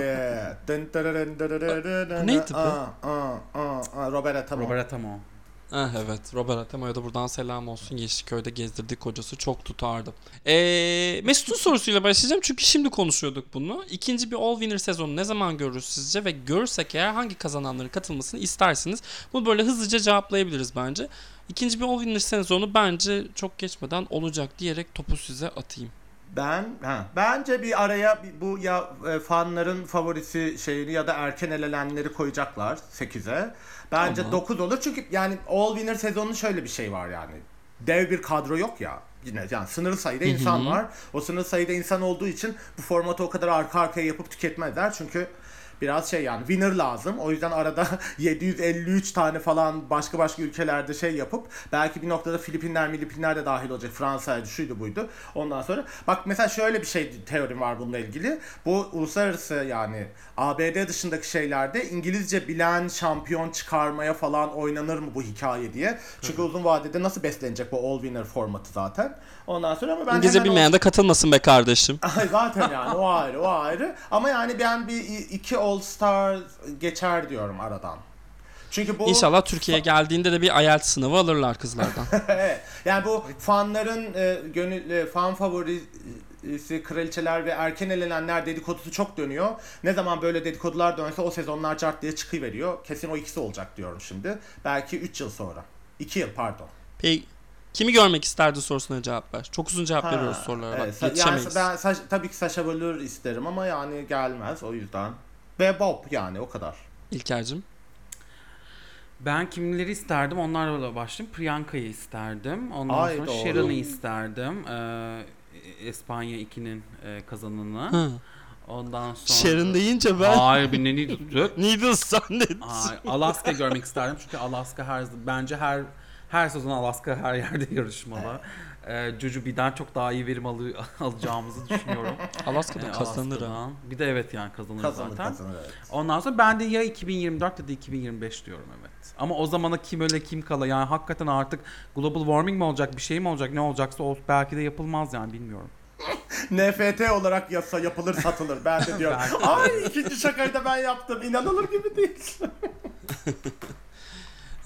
Bu neydi be? Aa, aa, aa, aa, Ah evet Robert Atemo'ya da buradan selam olsun. Yeşilköy'de gezdirdik kocası çok tutardı. Ee, Mesut'un sorusuyla başlayacağım çünkü şimdi konuşuyorduk bunu. İkinci bir All Winner sezonu ne zaman görürüz sizce ve görürsek eğer hangi kazananların katılmasını istersiniz? Bunu böyle hızlıca cevaplayabiliriz bence. İkinci bir All Winner sezonu bence çok geçmeden olacak diyerek topu size atayım. Ben ha, bence bir araya bu ya e, fanların favorisi şeyini ya da erken elenenleri koyacaklar 8'e. Bence Tamam. 9 olur çünkü yani All Winner sezonunun şöyle bir şey var yani. Dev bir kadro yok ya. Yine yani sınırlı sayıda insan var. O sınırlı sayıda insan olduğu için bu formatı o kadar arka arkaya yapıp tüketmezler. Çünkü biraz şey yani winner lazım. O yüzden arada 753 tane falan başka başka ülkelerde şey yapıp belki bir noktada Filipinler, Filipinler de dahil olacak. Fransa'ydı, şuydu buydu. Ondan sonra bak mesela şöyle bir şey teorim var bununla ilgili. Bu uluslararası yani ABD dışındaki şeylerde İngilizce bilen şampiyon çıkarmaya falan oynanır mı bu hikaye diye. Çünkü uzun vadede nasıl beslenecek bu all winner formatı zaten. Ondan sonra ama ben İngilizce hemen o- bilmeyen de katılmasın be kardeşim. Zaten yani o ayrı o ayrı. Ama yani ben bir iki All Star geçer diyorum aradan. Çünkü bu İnşallah Türkiye'ye geldiğinde de bir IELTS sınavı alırlar kızlardan. Evet. yani bu fanların e, gönül e, fan favorisi kraliçeler ve erken elenenler dedikodusu çok dönüyor. Ne zaman böyle dedikodular dönse o sezonlar cart diye çıkıveriyor. Kesin o ikisi olacak diyorum şimdi. Belki 3 yıl sonra. 2 yıl pardon. Peki kimi görmek isterdi sorusuna cevap ver. Çok uzun cevap Ha, veriyoruz sorulara. evet. Bak, Sa- yani yetişemeyiz. ben tabii ki Sasha Velour isterim ama yani gelmez o yüzden. Ve Bob yani o kadar. İlker'cim. Ben kimleri isterdim? Onlarla başlayayım. Priyanka'yı isterdim. Ondan Ay, sonra. Sharon'ı isterdim. Ee, İspanya 2'nin e, kazananı. Hı. Ondan sonra... Sharon deyince ben Hayır bir ne diyorduk? Needles zannettim. Hayır, Alaska görmek isterdim çünkü Alaska her bence her her sezon Alaska her yerde yarışmalı. Ee, Jujubee'den çok daha iyi verim alı- alacağımızı düşünüyorum. Alaska'da Ee, kazanır ha. Bir de evet yani kazanır, Kazanır zaten. kazanır evet. Ondan sonra ben de ya 2024 ya da 2025 diyorum evet. Ama o zamana kim öyle kim kala yani hakikaten artık global warming mi olacak bir şey mi olacak ne olacaksa o belki de yapılmaz yani bilmiyorum. NFT olarak yasa yapılır satılır. Ben de diyorum. Ay ikinci şakayı da ben yaptım. İnanılır gibi değil.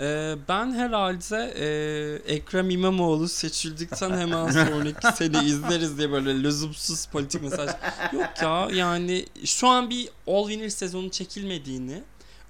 Ee, ben herhalde e, Ekrem İmamoğlu seçildikten hemen sonraki seni izleriz diye böyle lüzumsuz politik mesaj. Yok ya yani şu an bir All Winner sezonu çekilmediğini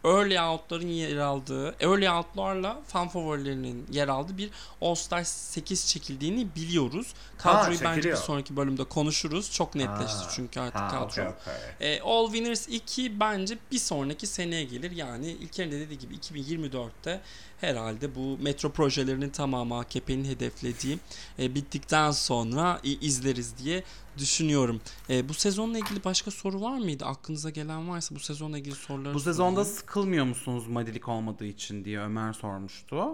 early out'ların yer aldığı, early out'larla fan favorilerinin yer aldığı bir All Star 8 çekildiğini biliyoruz. Kadroyu bence bir sonraki bölümde konuşuruz. Çok netleşti Ha, çünkü artık Ha, kadro. okey, okey. E, All Winners 2 bence bir sonraki seneye gelir. Yani İlker'in de dediği gibi 2024'te herhalde bu metro projelerinin tamamı AKP'nin hedeflediği e, bittikten sonra i- izleriz diye düşünüyorum. E, bu sezonla ilgili başka soru var mıydı? Aklınıza gelen varsa bu sezonla ilgili soruları Bu sezonda sorayım. sıkılmıyor musunuz madilik olmadığı için diye Ömer sormuştu.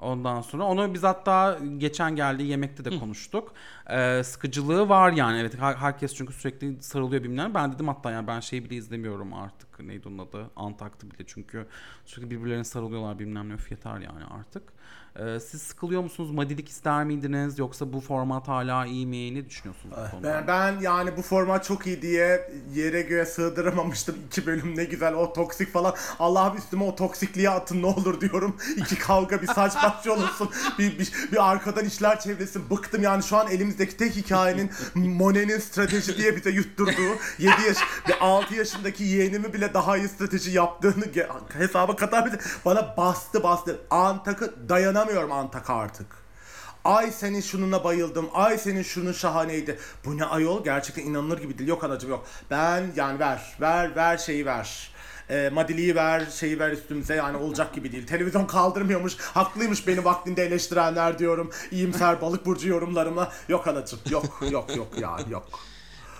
Ondan sonra onu biz hatta geçen geldiği yemekte de konuştuk. Ee, sıkıcılığı var yani evet her- herkes çünkü sürekli sarılıyor bilmem. Ben dedim hatta yani ben şeyi bile izlemiyorum artık. Neydi onun adı? Antaktı bile çünkü sürekli birbirlerine sarılıyorlar bilmem ne öf yeter yani artık. Ee, siz sıkılıyor musunuz? Madilik ister miydiniz? Yoksa bu format hala iyi mi? Ne düşünüyorsunuz bu konuda? Ben, ben yani bu format çok iyi diye yere göğe sığdıramamıştım. iki bölüm ne güzel o toksik falan. Allah'ım üstüme o toksikliğe atın ne olur diyorum. İki kavga bir saç baş olsun. Bir, bir, bir arkadan işler çevresin. Bıktım yani şu an elimizdeki tek hikayenin Monet'in strateji diye bize yutturduğu 7 yaş ve 6 yaşındaki yeğenimi bile daha iyi strateji yaptığını hesaba bize bana bastı bastı. Antak'ı dayanamıyorum Antak'a artık. Ay senin şununa bayıldım. Ay senin şunun şahaneydi. Bu ne ayol? Gerçekten inanılır gibi değil. Yok anacım yok. Ben yani ver. Ver ver şeyi ver. E, madiliği ver, şeyi ver üstümüze yani olacak gibi değil. Televizyon kaldırmıyormuş, haklıymış beni vaktinde eleştirenler diyorum. İyimser balık burcu yorumlarıma. Yok anacım, yok yok yok ya yok.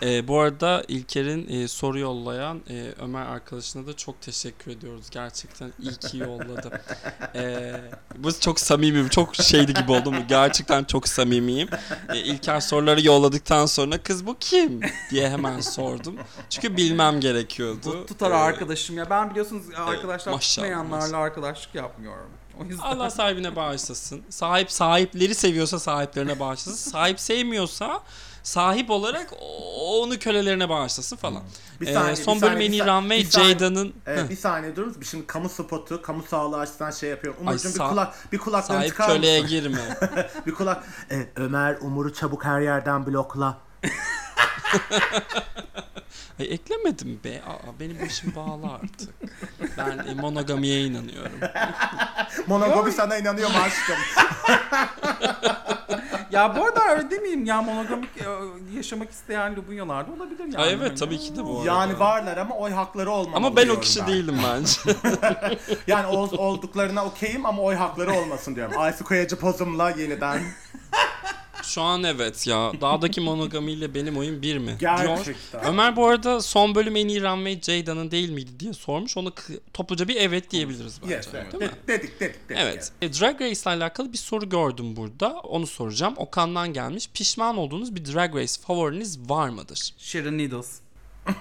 E, bu arada İlker'in e, soru yollayan e, Ömer arkadaşına da çok teşekkür ediyoruz. Gerçekten iyi ki yolladı. E, bu çok samimi, çok şeydi gibi oldu mu? Gerçekten çok samimiyim. E, İlker soruları yolladıktan sonra kız bu kim diye hemen sordum. Çünkü bilmem gerekiyordu. Bu tutar E, arkadaşım ya. Ben biliyorsunuz arkadaşlar maşallah, tutmayanlarla arkadaşlık yapmıyorum. O yüzden Allah sahibine bağışlasın. Sahip sahipleri seviyorsa sahiplerine bağışlasın. Sahip sevmiyorsa sahip olarak onu kölelerine bağışlasın falan. Bir Ee, saniye, son bir bölüm en bir iyi runway bir. Jada'nın Ee, bir saniye durur musun? Şimdi kamu spotu, kamu sağlığı açısından şey yapıyorum. Umurcuğum bir sa- kulak, bir kulaklarını sahip çıkar köleye mısın? girme. bir kulak. Ee, Ömer Umur'u çabuk her yerden blokla. Ay, eklemedim be. Aa, benim başım bağlı artık. Ben e, monogamiye inanıyorum. Monogami sana inanıyorum aşkım. Ya bu arada öyle demeyeyim ya monogamik e, yaşamak isteyen Lubunyalar da olabilir yani. Ay evet tabii ki de bu arada. yani varlar ama oy hakları olmamalı Ama ben o kişi ben. değilim bence. Yani ol- olduklarına okeyim ama oy hakları olmasın diyorum. Aysu Kayacı pozumla yeniden. Şu an evet ya. Dağdaki monogamiyle benim oyun bir mi? Diyor. Gerçekten. Ömer bu arada son bölüm en iyi runway Jada'nın değil miydi diye sormuş. Onu topluca bir evet diyebiliriz bence. Yes, evet. Değil mi? De- dedik dedik dedik. Evet. E, Drag Race ile alakalı bir soru gördüm burada. Onu soracağım. Okan'dan gelmiş. Pişman olduğunuz bir Drag Race favoriniz var mıdır? Sharon Needles.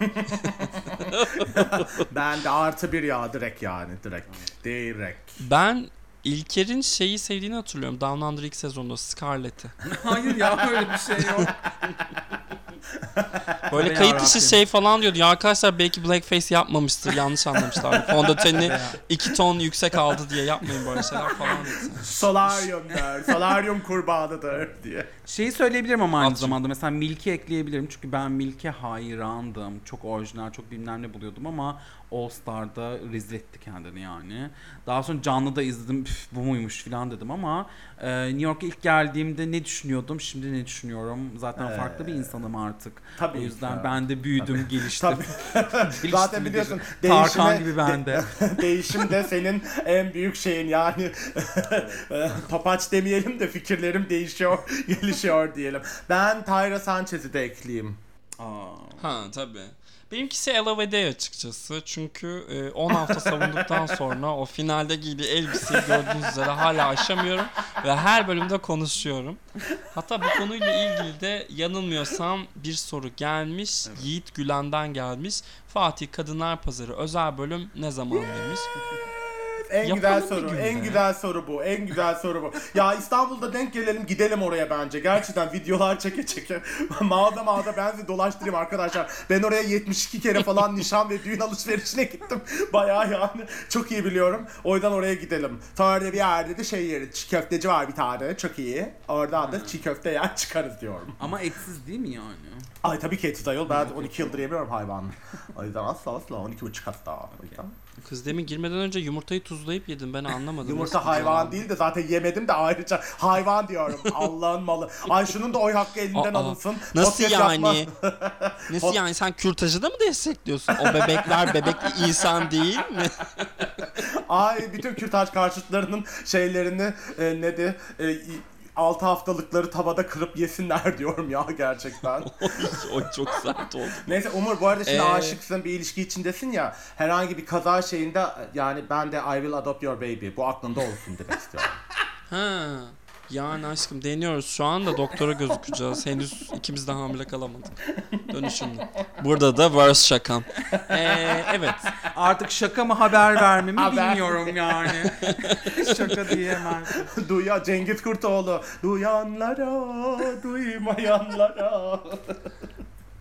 Ben de artı bir ya direkt yani direkt. Direkt. Ben İlker'in şeyi sevdiğini hatırlıyorum. Down Under ilk sezonda Scarlett'i. Hayır ya öyle bir şey yok. Böyle kayıt dışı şey falan diyordu. Ya arkadaşlar belki blackface yapmamıştır. Yanlış anlamışlar. Fondöteni iki ton yüksek aldı diye yapmayın böyle şeyler falan dedi. Solaryumdur. Solaryum kurbanıdır diye. Şeyi söyleyebilirim ama aynı At. zamanda mesela Milk'i ekleyebilirim çünkü ben Milk'e hayrandım. Çok orijinal, çok bilmem ne buluyordum ama All Star'da rezil etti kendini yani. Daha sonra canlı da izledim "Üf, bu muymuş falan dedim ama e, New York'a ilk geldiğimde ne düşünüyordum şimdi ne düşünüyorum. Zaten Ee, farklı bir insanım artık. tabii o ki, yüzden evet. ben de büyüdüm, geliştim. Tabii. Zaten biliyorsun Tarkan değişime- gibi ben de. Değişim de senin en büyük şeyin yani topaç demeyelim de fikirlerim değişiyor, gelişiyor diyelim. Ben Tyra Sanchez'i de ekleyeyim. Aa. Ha tabii. Benimkisi Ella Vedey açıkçası. Çünkü e, 10 hafta savunduktan sonra o finalde giydiği elbiseyi gördüğünüz üzere hala aşamıyorum. Ve her bölümde konuşuyorum. Hatta bu konuyla ilgili de yanılmıyorsam bir soru gelmiş. Yiğit Gülen'den gelmiş. Fatih Kadınlar Pazarı özel bölüm ne zaman demiş. En Yapalım güzel soru, en güzel soru bu, en güzel soru bu. Ya İstanbul'da denk gelelim, gidelim oraya bence. Gerçekten videolar çeke çeke. mağda mağda ben sizi dolaştırayım arkadaşlar. Ben oraya 72 kere falan nişan ve düğün alışverişine gittim. Bayağı yani çok iyi biliyorum. O yüzden oraya gidelim. Da bir yerde de şey yeri, çiğ köfteci var bir tane, çok iyi. Oradan da çiğ köfte yer çıkarız diyorum. Ama etsiz değil mi yani? Ay tabii ki etsiz ayol. Ben 12 yıldır yemiyorum hayvan. O yüzden asla asla 12 buçuk hatta. O yüzden. Kız demin girmeden önce yumurtayı tuzlayıp yedim ben anlamadım. Yumurta hayvan değil de zaten yemedim de ayrıca hayvan diyorum. Allah'ın malı. Ay şunun da oy hakkı elinden Aa, alınsın. Nasıl Podcast yani? Nasıl yani sen kürtajı da mı destekliyorsun? O bebekler bebekli insan değil mi? Ay bütün kürtaj karşıtlarının şeylerini e, ne de e, 6 haftalıkları tavada kırıp yesinler diyorum ya gerçekten. o çok sert oldu. Neyse Umur bu arada şimdi Ee, aşıksın bir ilişki içindesin ya herhangi bir kaza şeyinde yani ben de I will adopt your baby bu aklında olsun demek istiyorum. Ha. Yani aşkım deniyoruz şu anda doktora gözükeceğiz. Henüz ikimiz de hamile kalamadık. Dönüşümde. Burada da worst şakam. Ee, evet. Artık şaka mı haber verme mi Haber. bilmiyorum yani. şaka diyemem. Duya Cengiz Kurtoğlu duyanlara duymayanlara.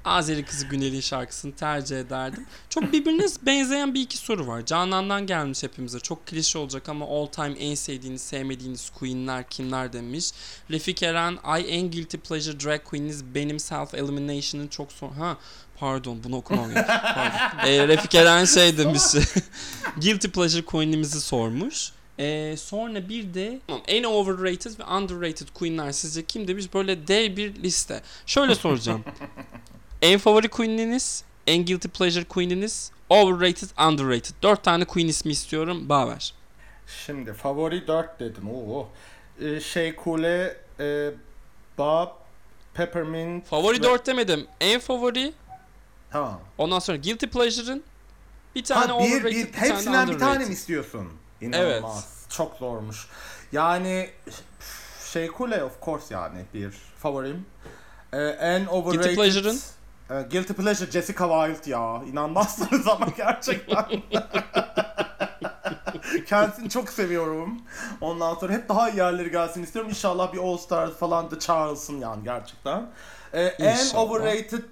Azeri Kızı Günel'in şarkısını tercih ederdim. Çok birbirine benzeyen bir iki soru var. Canan'dan gelmiş hepimize. Çok klişe olacak ama all time en sevdiğiniz, sevmediğiniz queenler kimler demiş. Refik Eren, I en guilty pleasure drag queeniniz benim self elimination'ın çok son... Ha pardon bunu okumam. Ee, Refik Eren şey demiş. guilty pleasure queenimizi sormuş. Ee, sonra bir de en overrated ve underrated queenler sizce kim demiş? Böyle dev bir liste. Şöyle soracağım. En favori queen'iniz, en guilty pleasure queen'iniz, overrated, underrated. Dört tane queen ismi istiyorum. Baver. Şimdi favori 4 dedin. Oo. Ee, şey Kule, e, Bob, Peppermint. Favori ve- dört demedim. En favori, Tamam. ondan sonra guilty pleasure'ın, bir tane Ha, bir, overrated, bir, bir, tane hepsinden bir underrated. tane mi istiyorsun? İnanılmaz. Çok zormuş. Yani şey Kule of course yani bir favorim. Ee, en overrated... pleasure'ın? Ee, Guilty Pleasure Jessica Wilde ya. İnanmazsınız ama gerçekten. Kendisini çok seviyorum. Ondan sonra hep daha iyi yerleri gelsin istiyorum. İnşallah bir All Stars falan da çağrılsın yani gerçekten. Ee, en İnşallah. overrated...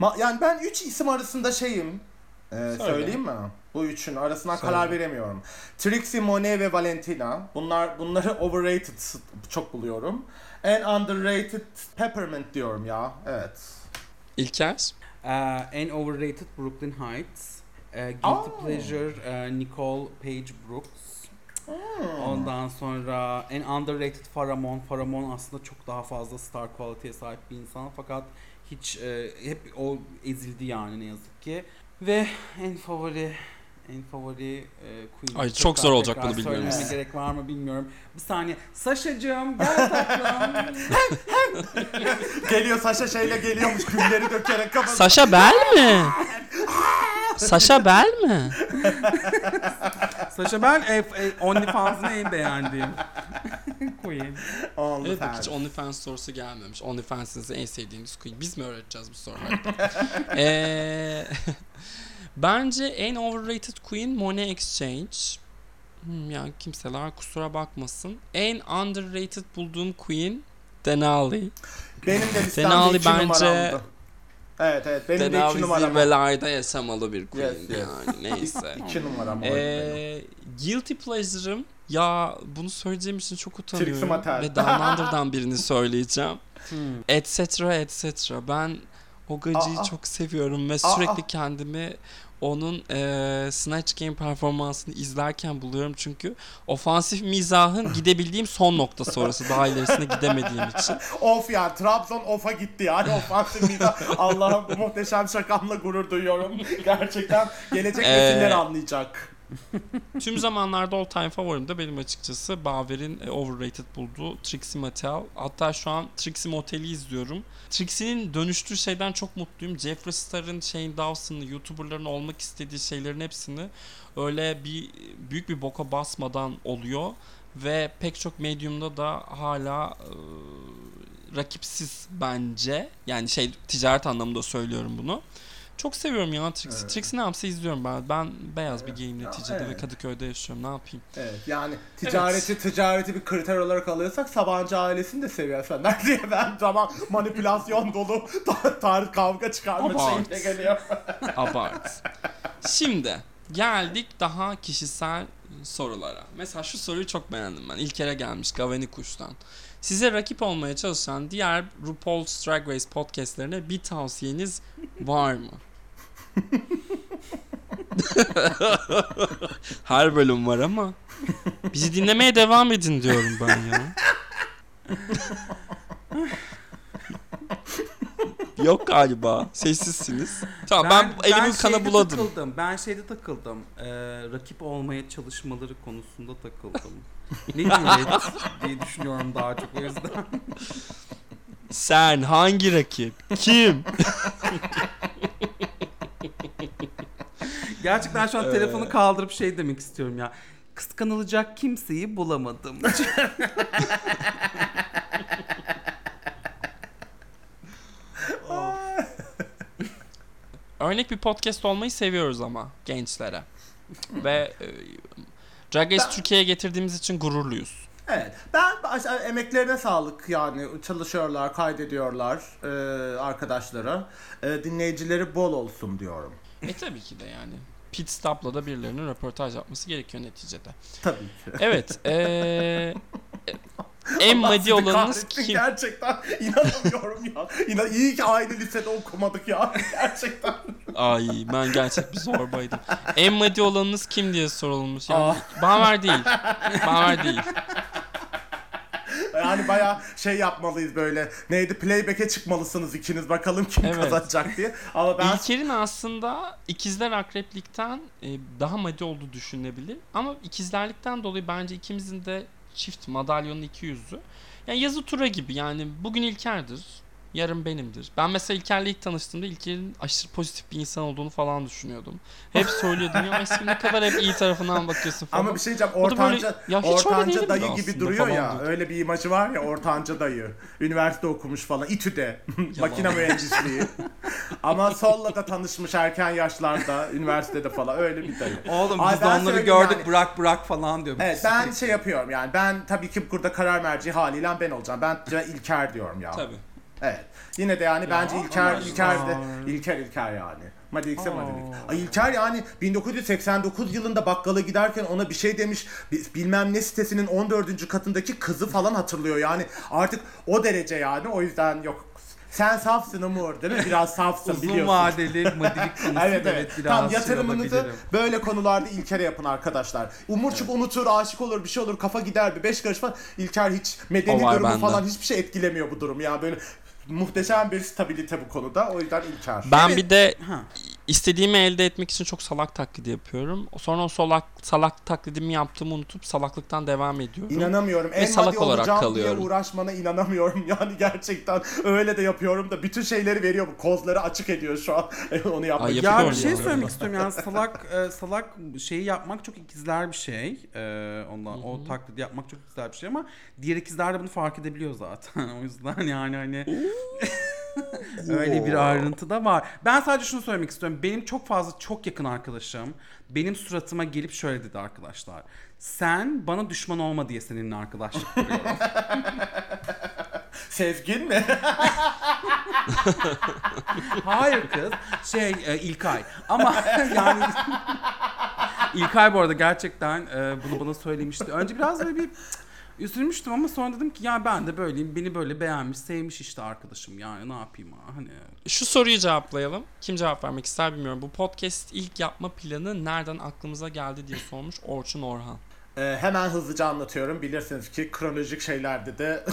Ma- yani ben 3 isim arasında şeyim. Ee, söyleyeyim mi? Bu üçün arasından Söyle. karar veremiyorum. Trixie, Monet ve Valentina. Bunlar bunları overrated çok buluyorum. En underrated Peppermint diyorum ya. Evet. İlker. Ee, en overrated Brooklyn Heights. Ee, Guilty Aa. Pleasure e, Nicole Page Brooks. Hmm. Ondan sonra en underrated Faramon. Faramon aslında çok daha fazla star quality'ye sahip bir insan fakat hiç e, hep o ezildi yani ne yazık ki. Ve en favori en favori e, Queen. Ay, çok zor olacak bunu bilmiyorum. Söylememe Evet. gerek var mı bilmiyorum. Bir saniye. Saşacığım gel tatlım. Geliyor Saşa şeyle geliyormuş gülleri dökerek kafasına. Sasha Bell mi? Sasha Bell mi? Saşa ben e, e, OnlyFans'ın en beğendiğim. Queen. Evet bak hiç OnlyFans sorusu gelmemiş. OnlyFans'ınızı en sevdiğiniz queen. Biz mi öğreteceğiz bu soruları? Eee, bence en overrated queen Money Exchange. Hmm, yani kimseler kusura bakmasın. En underrated bulduğum queen Denali. Benim de listemde Denali iki bence- numaramdı. Evet evet benim de iki Denali numaram. zirvelerde yaşamalı bir queen Yes, yes. yani neyse. İki numaram oydu benim. Ee, guilty pleasure'ım ya bunu söyleyeceğim için çok utanıyorum ve Down Under'dan birini söyleyeceğim. Hmm. etc etc. Ben o gacıyı Aa. çok seviyorum ve Aa. sürekli kendimi onun e, Snatch Game performansını izlerken buluyorum çünkü ofansif mizahın gidebildiğim son nokta sonrası daha ilerisine gidemediğim için. Of ya Trabzon of'a gitti yani ofansif mizah. Allah'ım bu muhteşem şakamla gurur duyuyorum. Gerçekten gelecek nesiller anlayacak. Tüm zamanlarda all time favorim de benim açıkçası Baver'in e, overrated bulduğu Trixie Mattel. Hatta şu an Trixie Motel'i izliyorum. Trixie'nin dönüştüğü şeyden çok mutluyum. Jeffree Star'ın, Shane Dawson'ın, YouTuber'ların olmak istediği şeylerin hepsini öyle bir büyük bir boka basmadan oluyor. Ve pek çok medyumda da hala e, rakipsiz bence. Yani şey ticaret anlamında söylüyorum bunu. Çok seviyorum ya Trixie. Evet. Trixie ne yapsa izliyorum ben. Ben beyaz bir Evet. geyim Ya, neticede ve evet. Kadıköy'de yaşıyorum. Ne yapayım? Evet yani ticareti ticareti bir kriter olarak alıyorsak Sabancı ailesini de seviyorlar diye ben zaman manipülasyon dolu tarih kavga çıkarma Abart. şeyine geliyor. Abart. Şimdi geldik daha kişisel sorulara. Mesela şu soruyu çok beğendim ben. İlker'e gelmiş Gaveni Kuş'tan. Size rakip olmaya çalışan diğer RuPaul's Drag Race podcastlerine bir tavsiyeniz var mı? Her bölüm var ama bizi dinlemeye devam edin diyorum ben ya. Yok galiba. Sessizsiniz. Tamam ben, elimin şeyde kana buladım. Takıldım. Ben şeyde takıldım. Ee, rakip olmaya çalışmaları konusunda takıldım. ne diyeyim diye düşünüyorum daha çok o yüzden. Sen hangi rakip? Kim? Gerçekten şu an Ee. telefonu kaldırıp şey demek istiyorum ya. Kıskanılacak kimseyi bulamadım. Örnek bir podcast olmayı seviyoruz ama gençlere. Ve e, Drag Race Ben- Türkiye'ye getirdiğimiz için gururluyuz. Evet. Ben aşağı- emeklerine sağlık yani çalışıyorlar, kaydediyorlar e, arkadaşlara. E, dinleyicileri bol olsun diyorum. E tabii ki de yani. Pit stop'la da birilerinin röportaj yapması gerekiyor neticede. Tabii ki. Evet. eee en madi olanınız kim? Gerçekten inanamıyorum ya. İnan, iyi ki aynı lisede okumadık ya. Gerçekten. Ay ben gerçek bir zorbaydım. En madi olanınız kim diye sorulmuş. Yani. Baver değil. Baver değil. Yani baya şey yapmalıyız böyle. Neydi playback'e çıkmalısınız ikiniz bakalım kim Evet. kazanacak diye. Ama ben İlker'in aslında ikizler akreplikten e, daha madi olduğu düşünülebilir. Ama ikizlerlikten dolayı bence ikimizin de çift madalyonun iki yüzü. Yani yazı tura gibi yani bugün İlker'dir. Yarın benimdir. Ben mesela İlker'le ilk tanıştığımda İlker'in aşırı pozitif bir insan olduğunu falan düşünüyordum. Hep söylüyordum ya Eski ne kadar hep iyi tarafından bakıyorsun falan. ama bir şey diyeceğim O da böyle, ortanca ya ortanca dayı gibi duruyor ya. diyordum. Öyle bir imajı var ya ortanca dayı. Üniversite okumuş falan. İTÜ'de. Makine mühendisliği. Ama Sol'la da tanışmış erken yaşlarda. üniversitede falan. Öyle bir dayı. Oğlum Ay biz de onları gördük yani. bırak bırak falan diyor. Evet ben şey yapıyorum yani ben tabii ki burada karar merci haliyle ben olacağım. Ben İlker diyorum ya. Tabii. Evet. Yine de yani bence İlker İlker de. İlker İlker yani. Madikse Aa. Madilik. Ay İlker yani 1989 yılında bakkala giderken ona bir şey demiş. bi- Bilmem ne sitesinin 14. katındaki kızı falan hatırlıyor. Yani artık o derece yani. O yüzden yok. Sen safsın Umur değil mi? Biraz safsın Uzun biliyorsun. vadeli madilik konusu Evet evet. biraz Tam şey yatırımınızı böyle konularda İlker'e yapın arkadaşlar. Umurçuk unutur, aşık olur, bir şey olur, kafa gider bir beş karış falan. İlker hiç medeni durumu bende. falan hiçbir şey etkilemiyor bu durum. Yani böyle muhteşem bir stabilite bu konuda. O yüzden İlker. Ben bir de Ha. İstediğimi elde etmek için çok salak taklidi yapıyorum. Sonra o salak salak taklidimi yaptığımı unutup salaklıktan devam ediyorum. İnanamıyorum. En salak olarak olacağım kalıyorum. diye uğraşmana inanamıyorum. Yani gerçekten öyle de yapıyorum da bütün şeyleri veriyor. bu Kozları açık ediyor şu an. Onu yapmak. Ya bir şey söylemek istiyorum yani salak e, salak şeyi yapmak çok ikizler bir şey. E, ondan o taklidi yapmak çok ikizler bir şey ama diğer ikizler de bunu fark edebiliyor zaten. o yüzden yani hani öyle bir ayrıntı da var. Ben sadece şunu söylemek istiyorum. Benim çok fazla çok yakın arkadaşım benim suratıma gelip şöyle dedi arkadaşlar. Sen bana düşman olma diye seninle arkadaşlık kuruyorum. Sezgin mi? Hayır kız. Şey e, İlkay. Ama yani İlkay bu arada gerçekten e, bunu bana söylemişti. Önce biraz böyle bir üzülmüştüm ama sonra dedim ki ya ben de böyleyim. Beni böyle beğenmiş, sevmiş işte arkadaşım. Yani ne yapayım ha hani. Şu soruyu cevaplayalım. Kim cevap vermek ister bilmiyorum. Bu podcast ilk yapma planı nereden aklımıza geldi diye sormuş Orçun Orhan. Ee, hemen hızlıca anlatıyorum. Bilirsiniz ki kronolojik şeylerde de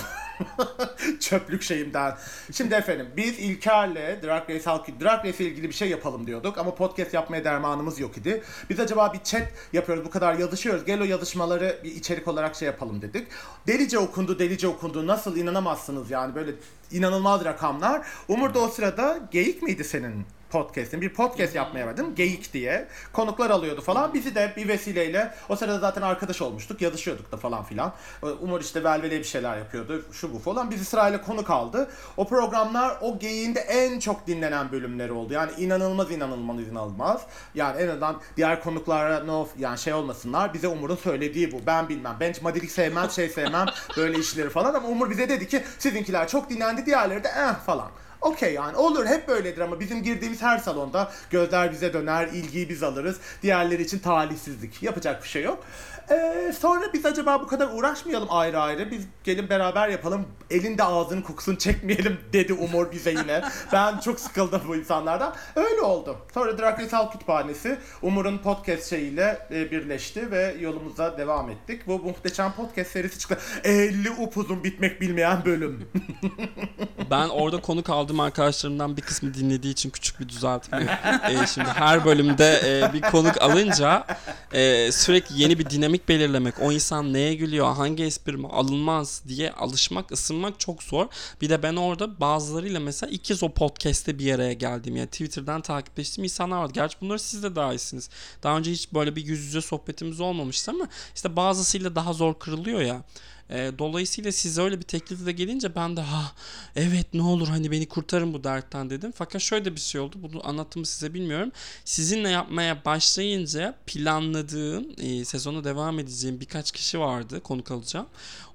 çöplük şeyimden. Şimdi efendim biz İlker'le Drag Race halkı Drag Race ile ilgili bir şey yapalım diyorduk ama podcast yapmaya dermanımız yok idi. Biz acaba bir chat yapıyoruz bu kadar yazışıyoruz. Gel o yazışmaları bir içerik olarak şey yapalım dedik. Delice okundu delice okundu nasıl inanamazsınız yani böyle inanılmaz rakamlar. Umur da o sırada geyik miydi senin podcast'in bir podcast yapmaya verdim. Geyik diye. Konuklar alıyordu falan. Bizi de bir vesileyle o sırada zaten arkadaş olmuştuk. Yazışıyorduk da falan filan. Umur işte velvele bir şeyler yapıyordu. Şu bu falan. Bizi sırayla konuk aldı. O programlar o geyiğin de en çok dinlenen bölümleri oldu. Yani inanılmaz inanılmaz inanılmaz. Yani en azından diğer konuklara no yani şey olmasınlar. Bize Umur'un söylediği bu. Ben bilmem. Ben madilik sevmem, şey sevmem. böyle işleri falan ama Umur bize dedi ki sizinkiler çok dinlendi. Diğerleri de eh falan. Okey yani olur hep böyledir ama bizim girdiğimiz her salonda gözler bize döner, ilgiyi biz alırız. Diğerleri için talihsizlik. Yapacak bir şey yok. Ee, sonra biz acaba bu kadar uğraşmayalım ayrı ayrı. Biz gelin beraber yapalım. Elinde ağzının kokusunu çekmeyelim dedi Umur bize yine. ben çok sıkıldım bu insanlardan. Öyle oldu. Sonra Drag Race Halk Kütüphanesi Umur'un podcast şeyiyle e, birleşti ve yolumuza devam ettik. Bu muhteşem podcast serisi çıktı. 50 upuzun bitmek bilmeyen bölüm. Ben orada konuk aldığım arkadaşlarımdan bir kısmı dinlediği için küçük bir düzeltme. Ee, şimdi her bölümde e, bir konuk alınca e, sürekli yeni bir dinamik belirlemek, o insan neye gülüyor, hangi espri alınmaz diye alışmak, ısınmak çok zor. Bir de ben orada bazılarıyla mesela ilk kez o podcast'te bir araya geldim. Yani Twitter'dan takipleştiğim insanlar vardı. Gerçi bunları siz de dahilsiniz. Daha önce hiç böyle bir yüz yüze sohbetimiz olmamıştı ama işte bazısıyla daha zor kırılıyor ya. E, dolayısıyla size öyle bir teklifle gelince ben de ha evet ne olur hani beni kurtarın bu dertten dedim. Fakat şöyle bir şey oldu. Bunu anlattığımı size bilmiyorum. Sizinle yapmaya başlayınca planladığım e, sezona devam edeceğim birkaç kişi vardı konuk alacağım.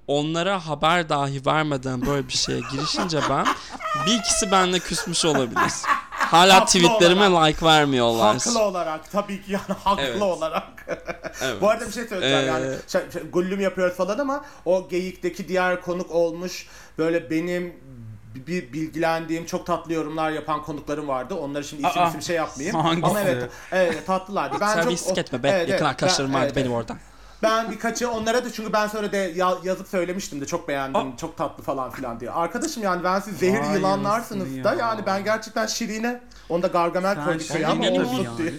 Onlara haber dahi vermeden böyle bir şeye girişince ben bir ikisi benimle küsmüş olabilir. Hala Haklı tweetlerime like vermiyorlar. Haklı olarak tabii ki yani haklı Evet. olarak. Evet. Bu arada bir şey söyleyeceğim Ee, yani şey, şey, gullüm yapıyoruz falan ama o geyikteki diğer konuk olmuş böyle benim bir bilgilendiğim çok tatlı yorumlar yapan konuklarım vardı. Onları şimdi isim Aa, isim şey yapmayayım. hangisi? Ama evet, evet tatlılardı. Ben Terbiyesizlik çok etme be. Evet, Yakın arkadaşlarım ben- vardı evet, benim evet. Ben birkaçı onlara da çünkü ben sonra de ya- yazıp söylemiştim de çok beğendim, çok tatlı falan filan diye. Arkadaşım yani ben siz zehir Vay yılanlarsınız anasını da ya. yani ben gerçekten Şirin'e onda Gargamel koyduk şey ama benim olsun ya. diye.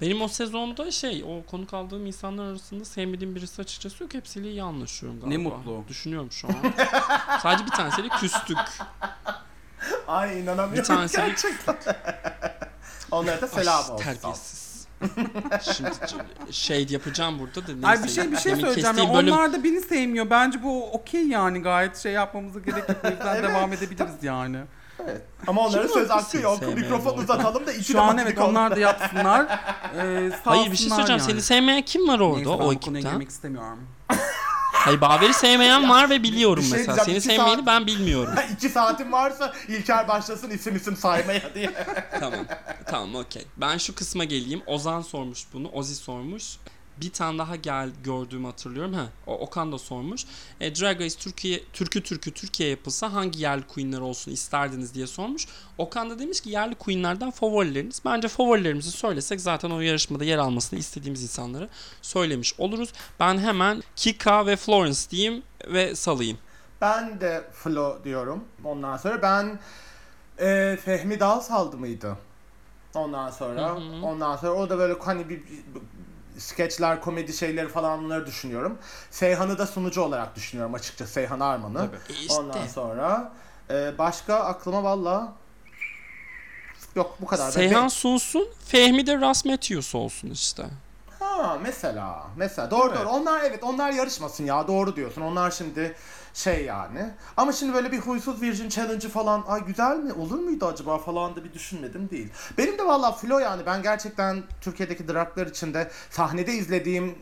Benim o sezonda şey o konuk aldığım insanlar arasında sevmediğim birisi açıkçası yok. Hepsiyle iyi anlaşıyorum galiba. Ne mutlu. Düşünüyorum şu an. Sadece bir tanesiyle küstük. Ay inanamıyorum Bir tanesiyle gerçekten. Onlara da selam Ay, olsun. Terbiyesiz. Şimdi şey yapacağım burada da neyse. Ay bir şey bir şey Demin söyleyeceğim. kestiğim Ya, bölüm- Onlar da beni sevmiyor. Bence bu okey yani. Gayet şey yapmamıza gerek yok. O yüzden devam edebiliriz yani. Ama onların Kim söz hakkı yok. sevmeyen Mikrofon orada? uzatalım da iki Şu an de evet onlar da yapsınlar. Ee, Hayır bir şey söyleyeceğim. yani. Seni sevmeyen kim var orada Neyse, ben o bu konuya ekipten? girmek istemiyorum. Hayır Baver'i sevmeyen var ve biliyorum şey mesela. diyeceğim, Seni iki sevmeyeni saat- ben bilmiyorum. İki saatim varsa İlker başlasın isim isim saymaya diye. tamam. Tamam okey. Ben şu kısma geleyim. Ozan sormuş bunu. Ozi sormuş. Bir tane daha gel gördüğümü hatırlıyorum. Ha, o Okan da sormuş. E, Drag Race Türkiye Türkü Türkü Türkiye yapılsa hangi yerli queenler olsun isterdiniz diye sormuş. Okan da demiş ki yerli queenlerden favorileriniz. Bence favorilerimizi söylesek zaten o yarışmada yer almasını istediğimiz insanları söylemiş oluruz. Ben hemen Kika ve Florence diyeyim ve salayım. Ben de Flo diyorum. Ondan sonra ben e, Fehmi Dal saldı mıydı? Ondan sonra ondan sonra o da böyle hani bir, bir- skeçler, komedi şeyleri falan bunları düşünüyorum. Seyhan'ı da sunucu olarak düşünüyorum açıkçası Seyhan Arman'ı. Tabii. E işte. Ondan sonra e, başka aklıma valla yok bu kadar. Seyhan Ben- sunsun, Fehmi de Ras Matthews olsun işte. Ha mesela mesela doğru Evet. doğru onlar evet onlar yarışmasın ya doğru diyorsun onlar şimdi şey yani ama şimdi böyle bir huysuz virgin challenge'ı falan ay güzel mi olur muydu acaba falan da bir düşünmedim değil. Benim de valla Flo yani ben gerçekten Türkiye'deki draglar içinde sahnede izlediğim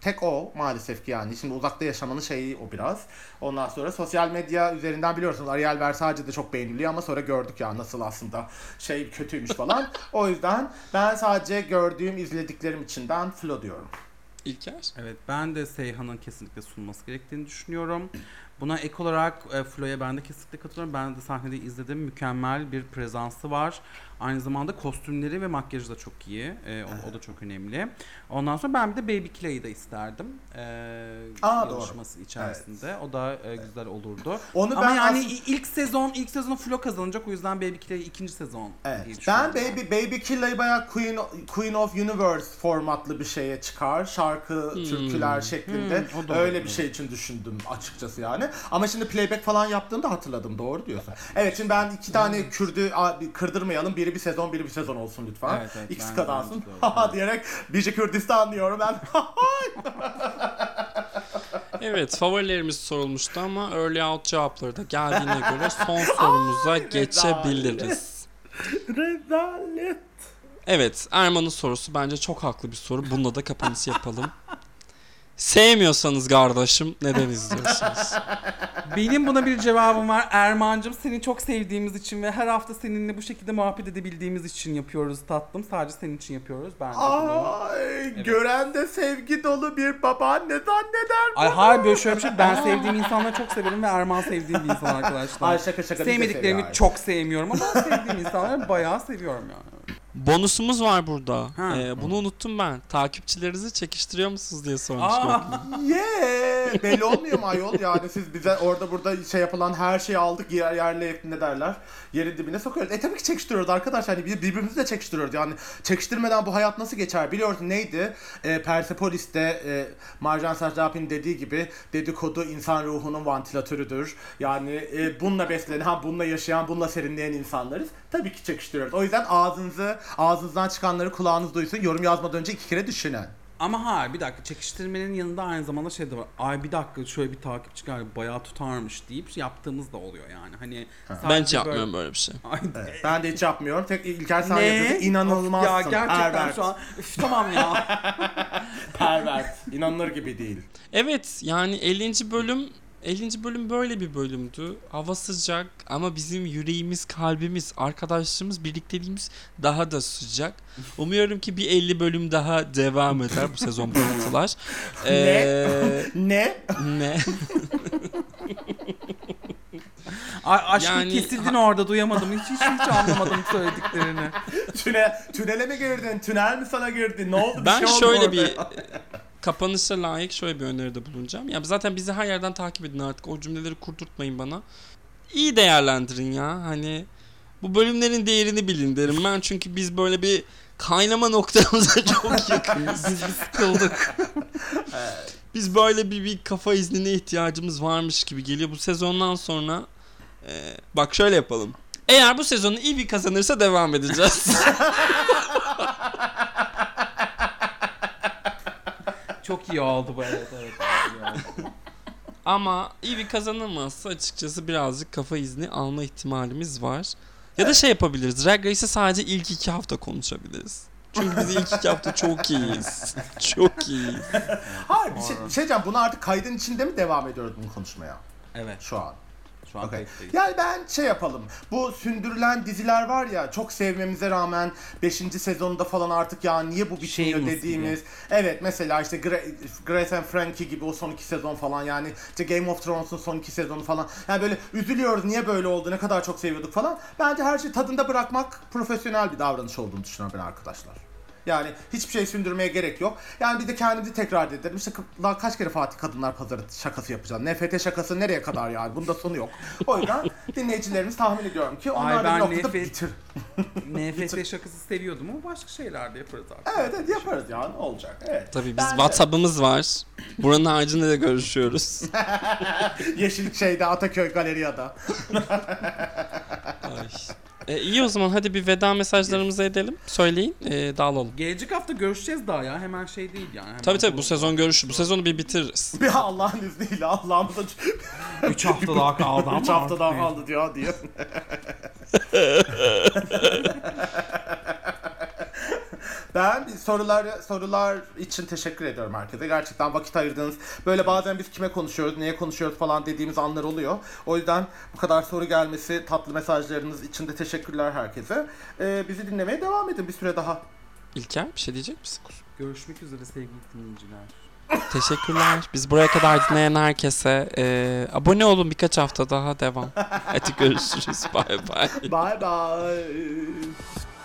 tek o maalesef ki yani. Şimdi uzakta yaşamanın şeyi o biraz. Ondan sonra sosyal medya üzerinden biliyorsunuz Ariel Versace de çok beğeniliyor ama sonra gördük ya nasıl aslında şey kötüymüş falan. o yüzden ben sadece gördüğüm, izlediklerim için ben Flo diyorum. İlker. Evet ben de Seyhan'ın kesinlikle sunması gerektiğini düşünüyorum. Buna ek olarak e, Flo'ya ben de kesinlikle katılıyorum. Ben de sahnede izledim. Mükemmel bir prezansı var. Aynı zamanda kostümleri ve makyajı da çok iyi. E, o, o da çok önemli. Ondan sonra ben bir de Baby Clay'i de isterdim. E, Aa, doğru. yarışması içerisinde. O da e, güzel olurdu. Onu Ama ben yani aslında- ilk sezon ilk sezonu Flo kazanacak. O yüzden Baby Clay ikinci sezon diye Evet. Ben. Baby Baby Killa'yı bayağı Queen, Queen of Universe formatlı bir şeye çıkar. Şarkı, türküler şeklinde. Hmm, o da Öyle bir şey için düşündüm açıkçası yani. Ama şimdi playback falan yaptığımda hatırladım. Doğru diyorsun. Evet şimdi ben iki tane Kürdü a, bir kırdırmayalım. Biri bir sezon, biri bir sezon olsun lütfen. Evet, evet, İkisi ben- kazansın. bence de öyle. Haha diyerek Bici Kürdistan diyorum ben. Evet favorilerimiz sorulmuştu ama early out cevapları da geldiğine göre son sorumuza geçebiliriz. Rezalet. Evet Erman'ın sorusu bence çok haklı bir soru. Bununla da kapanışı yapalım. Sevmiyorsanız kardeşim neden izliyorsunuz? Benim buna bir cevabım var. Erman'cığım seni çok sevdiğimiz için ve her hafta seninle bu şekilde muhabbet edebildiğimiz için yapıyoruz tatlım. Sadece senin için yapıyoruz. Ben de bunu... Ay, gören de sevgi dolu bir babaanne zanneder. Ay hayır böyle şöyle bir şey. Ben sevdiğim insanları çok severim ve Erman sevdiğim bir insan arkadaşlar. Ay şaka şaka. biz de Sevmediklerimi seviyoruz. çok sevmiyorum ama sevdiğim insanları bayağı seviyorum yani. Bonusumuz var burada. Ha. Ee, bunu unuttum ben. Takipçilerinizi çekiştiriyor musunuz diye sormuştum. Aa, Yeah! Belli olmuyor mu ayol? Yani siz bize orada burada şey yapılan her şeyi aldık yer yerle ne derler? Yerin dibine sokuyoruz. E tabii ki çekiştiriyoruz arkadaşlar. Biz birbirimizi de çekiştiriyoruz. Yani çekiştirmeden bu hayat nasıl geçer? Biliyorsun neydi? E, Persepolis'te e, Marjan Satrapi'nin dediği gibi dedikodu insan ruhunun vantilatörüdür. Yani e, bununla beslenen, ha bununla yaşayan, bununla serinleyen insanlarız. Tabii ki çekiştiriyoruz. O yüzden ağzınızı, ağzınızdan çıkanları kulağınız duysun. Yorum yazmadan önce iki kere düşünün. Ama hayır bir dakika çekiştirmenin yanında aynı zamanda şey de var. Ay bir dakika şöyle bir takipçi geldi bayağı tutarmış deyip yaptığımız da oluyor yani. Hani Ben sadece hiç yapmıyorum böyle bir şey. Ay, Evet, ben de hiç yapmıyorum. Tek İlker sen yapıyorsun. İnanılmazsın. Ya gerçekten Pervert. şu an Üf, tamam ya. Pervert. İnanılır gibi değil. Evet yani 50. bölüm 50. bölüm böyle bir bölümdü. Hava sıcak ama bizim yüreğimiz, kalbimiz, arkadaşlığımız, birlikteliğimiz daha da sıcak. Umuyorum ki bir 50 bölüm daha devam eder bu sezon parıltılar. Ee, Ne? ne? Ay, aşkım Yani- kesildin orada duyamadım. Hiç hiç, hiç anlamadım söylediklerini. Tüne, tünele mi girdin? Tünel mi sana girdi? Ne oldu? Bir Ben şey oldu şöyle orada bir. Kapanışa layık şöyle bir öneride bulunacağım. Ya zaten bizi her yerden takip edin artık. O cümleleri kurdurtmayın bana. İyi değerlendirin ya. Hani bu bölümlerin değerini bilin derim ben. Çünkü biz böyle bir kaynama noktamıza çok yakınız. Biz sıkıldık. Biz böyle bir, bir kafa iznine ihtiyacımız varmış gibi geliyor. Bu sezondan sonra e, bak şöyle yapalım. Eğer bu sezonu iyi bir kazanırsa devam edeceğiz. Çok iyi oldu bu evet evet. iyi oldu. Ama iyi bir kazanamazsa açıkçası birazcık kafa izni alma ihtimalimiz var. Ya da şey yapabiliriz. Drag Race'i sadece ilk iki hafta konuşabiliriz. Çünkü biz ilk iki hafta çok iyiyiz. Çok iyiyiz. Hayır bir şey, bir şey diyeceğim. Bunu artık kaydın içinde mi devam ediyoruz bunu konuşmaya? Evet Şu an. Şu an Okey. kayıttayız. Yani ben şey yapalım. Bu sündürülen diziler var ya çok sevmemize rağmen 5. sezonda falan artık ya niye bu bitmiyor Shameless dediğimiz. Evet mesela işte Gra- Grace and Frankie gibi o son iki sezon falan yani işte Game of Thrones'un son iki sezonu falan. Yani böyle üzülüyoruz niye böyle oldu ne kadar çok seviyorduk falan. Bence her şeyi tadında bırakmak profesyonel bir davranış olduğunu düşünüyorum ben arkadaşlar. Yani hiçbir şey sündürmeye gerek yok. Yani bir de kendimizi tekrar edelim. İşte daha kaç kere Fatih Kadınlar Pazarı şakası yapacağız. NFT şakası nereye kadar yani? Bunda sonu yok. O yüzden dinleyicilerimiz tahmin ediyorum ki onlar Ay, da bir noktada nefret- bitir. NFT şakası seviyordum ama başka şeyler de yaparız artık. Evet evet yaparız ya ne olacak. Evet. Tabii biz Ben de- WhatsApp'ımız var. Buranın haricinde de görüşüyoruz. Yeşil şeyde Ataköy Galeriya'da. Ay. E, iyi o zaman hadi bir veda mesajlarımızı edelim. Söyleyin e, dağılalım. Gelecek hafta görüşeceğiz daha ya. Hemen şey değil yani. Hemen Tabii tabii bu sezon görüşü. Bu sezonu bir bitiririz. Bir Allah'ın izniyle Allah'ımıza 3 hafta daha kaldı ama. 3 hafta daha kaldı diyor diye. Ben sorular sorular için teşekkür ediyorum herkese. Gerçekten vakit ayırdınız. Böyle bazen biz kime konuşuyoruz, neye konuşuyoruz falan dediğimiz anlar oluyor. O yüzden bu kadar soru gelmesi, tatlı mesajlarınız için de teşekkürler herkese. Ee, bizi dinlemeye devam edin bir süre daha. İlker bir şey diyecek misin? Görüşmek üzere sevgili dinleyiciler. Teşekkürler. Biz buraya kadar dinleyen herkese e, abone olun birkaç hafta daha devam. Hadi görüşürüz. Bay bay. Bye bye.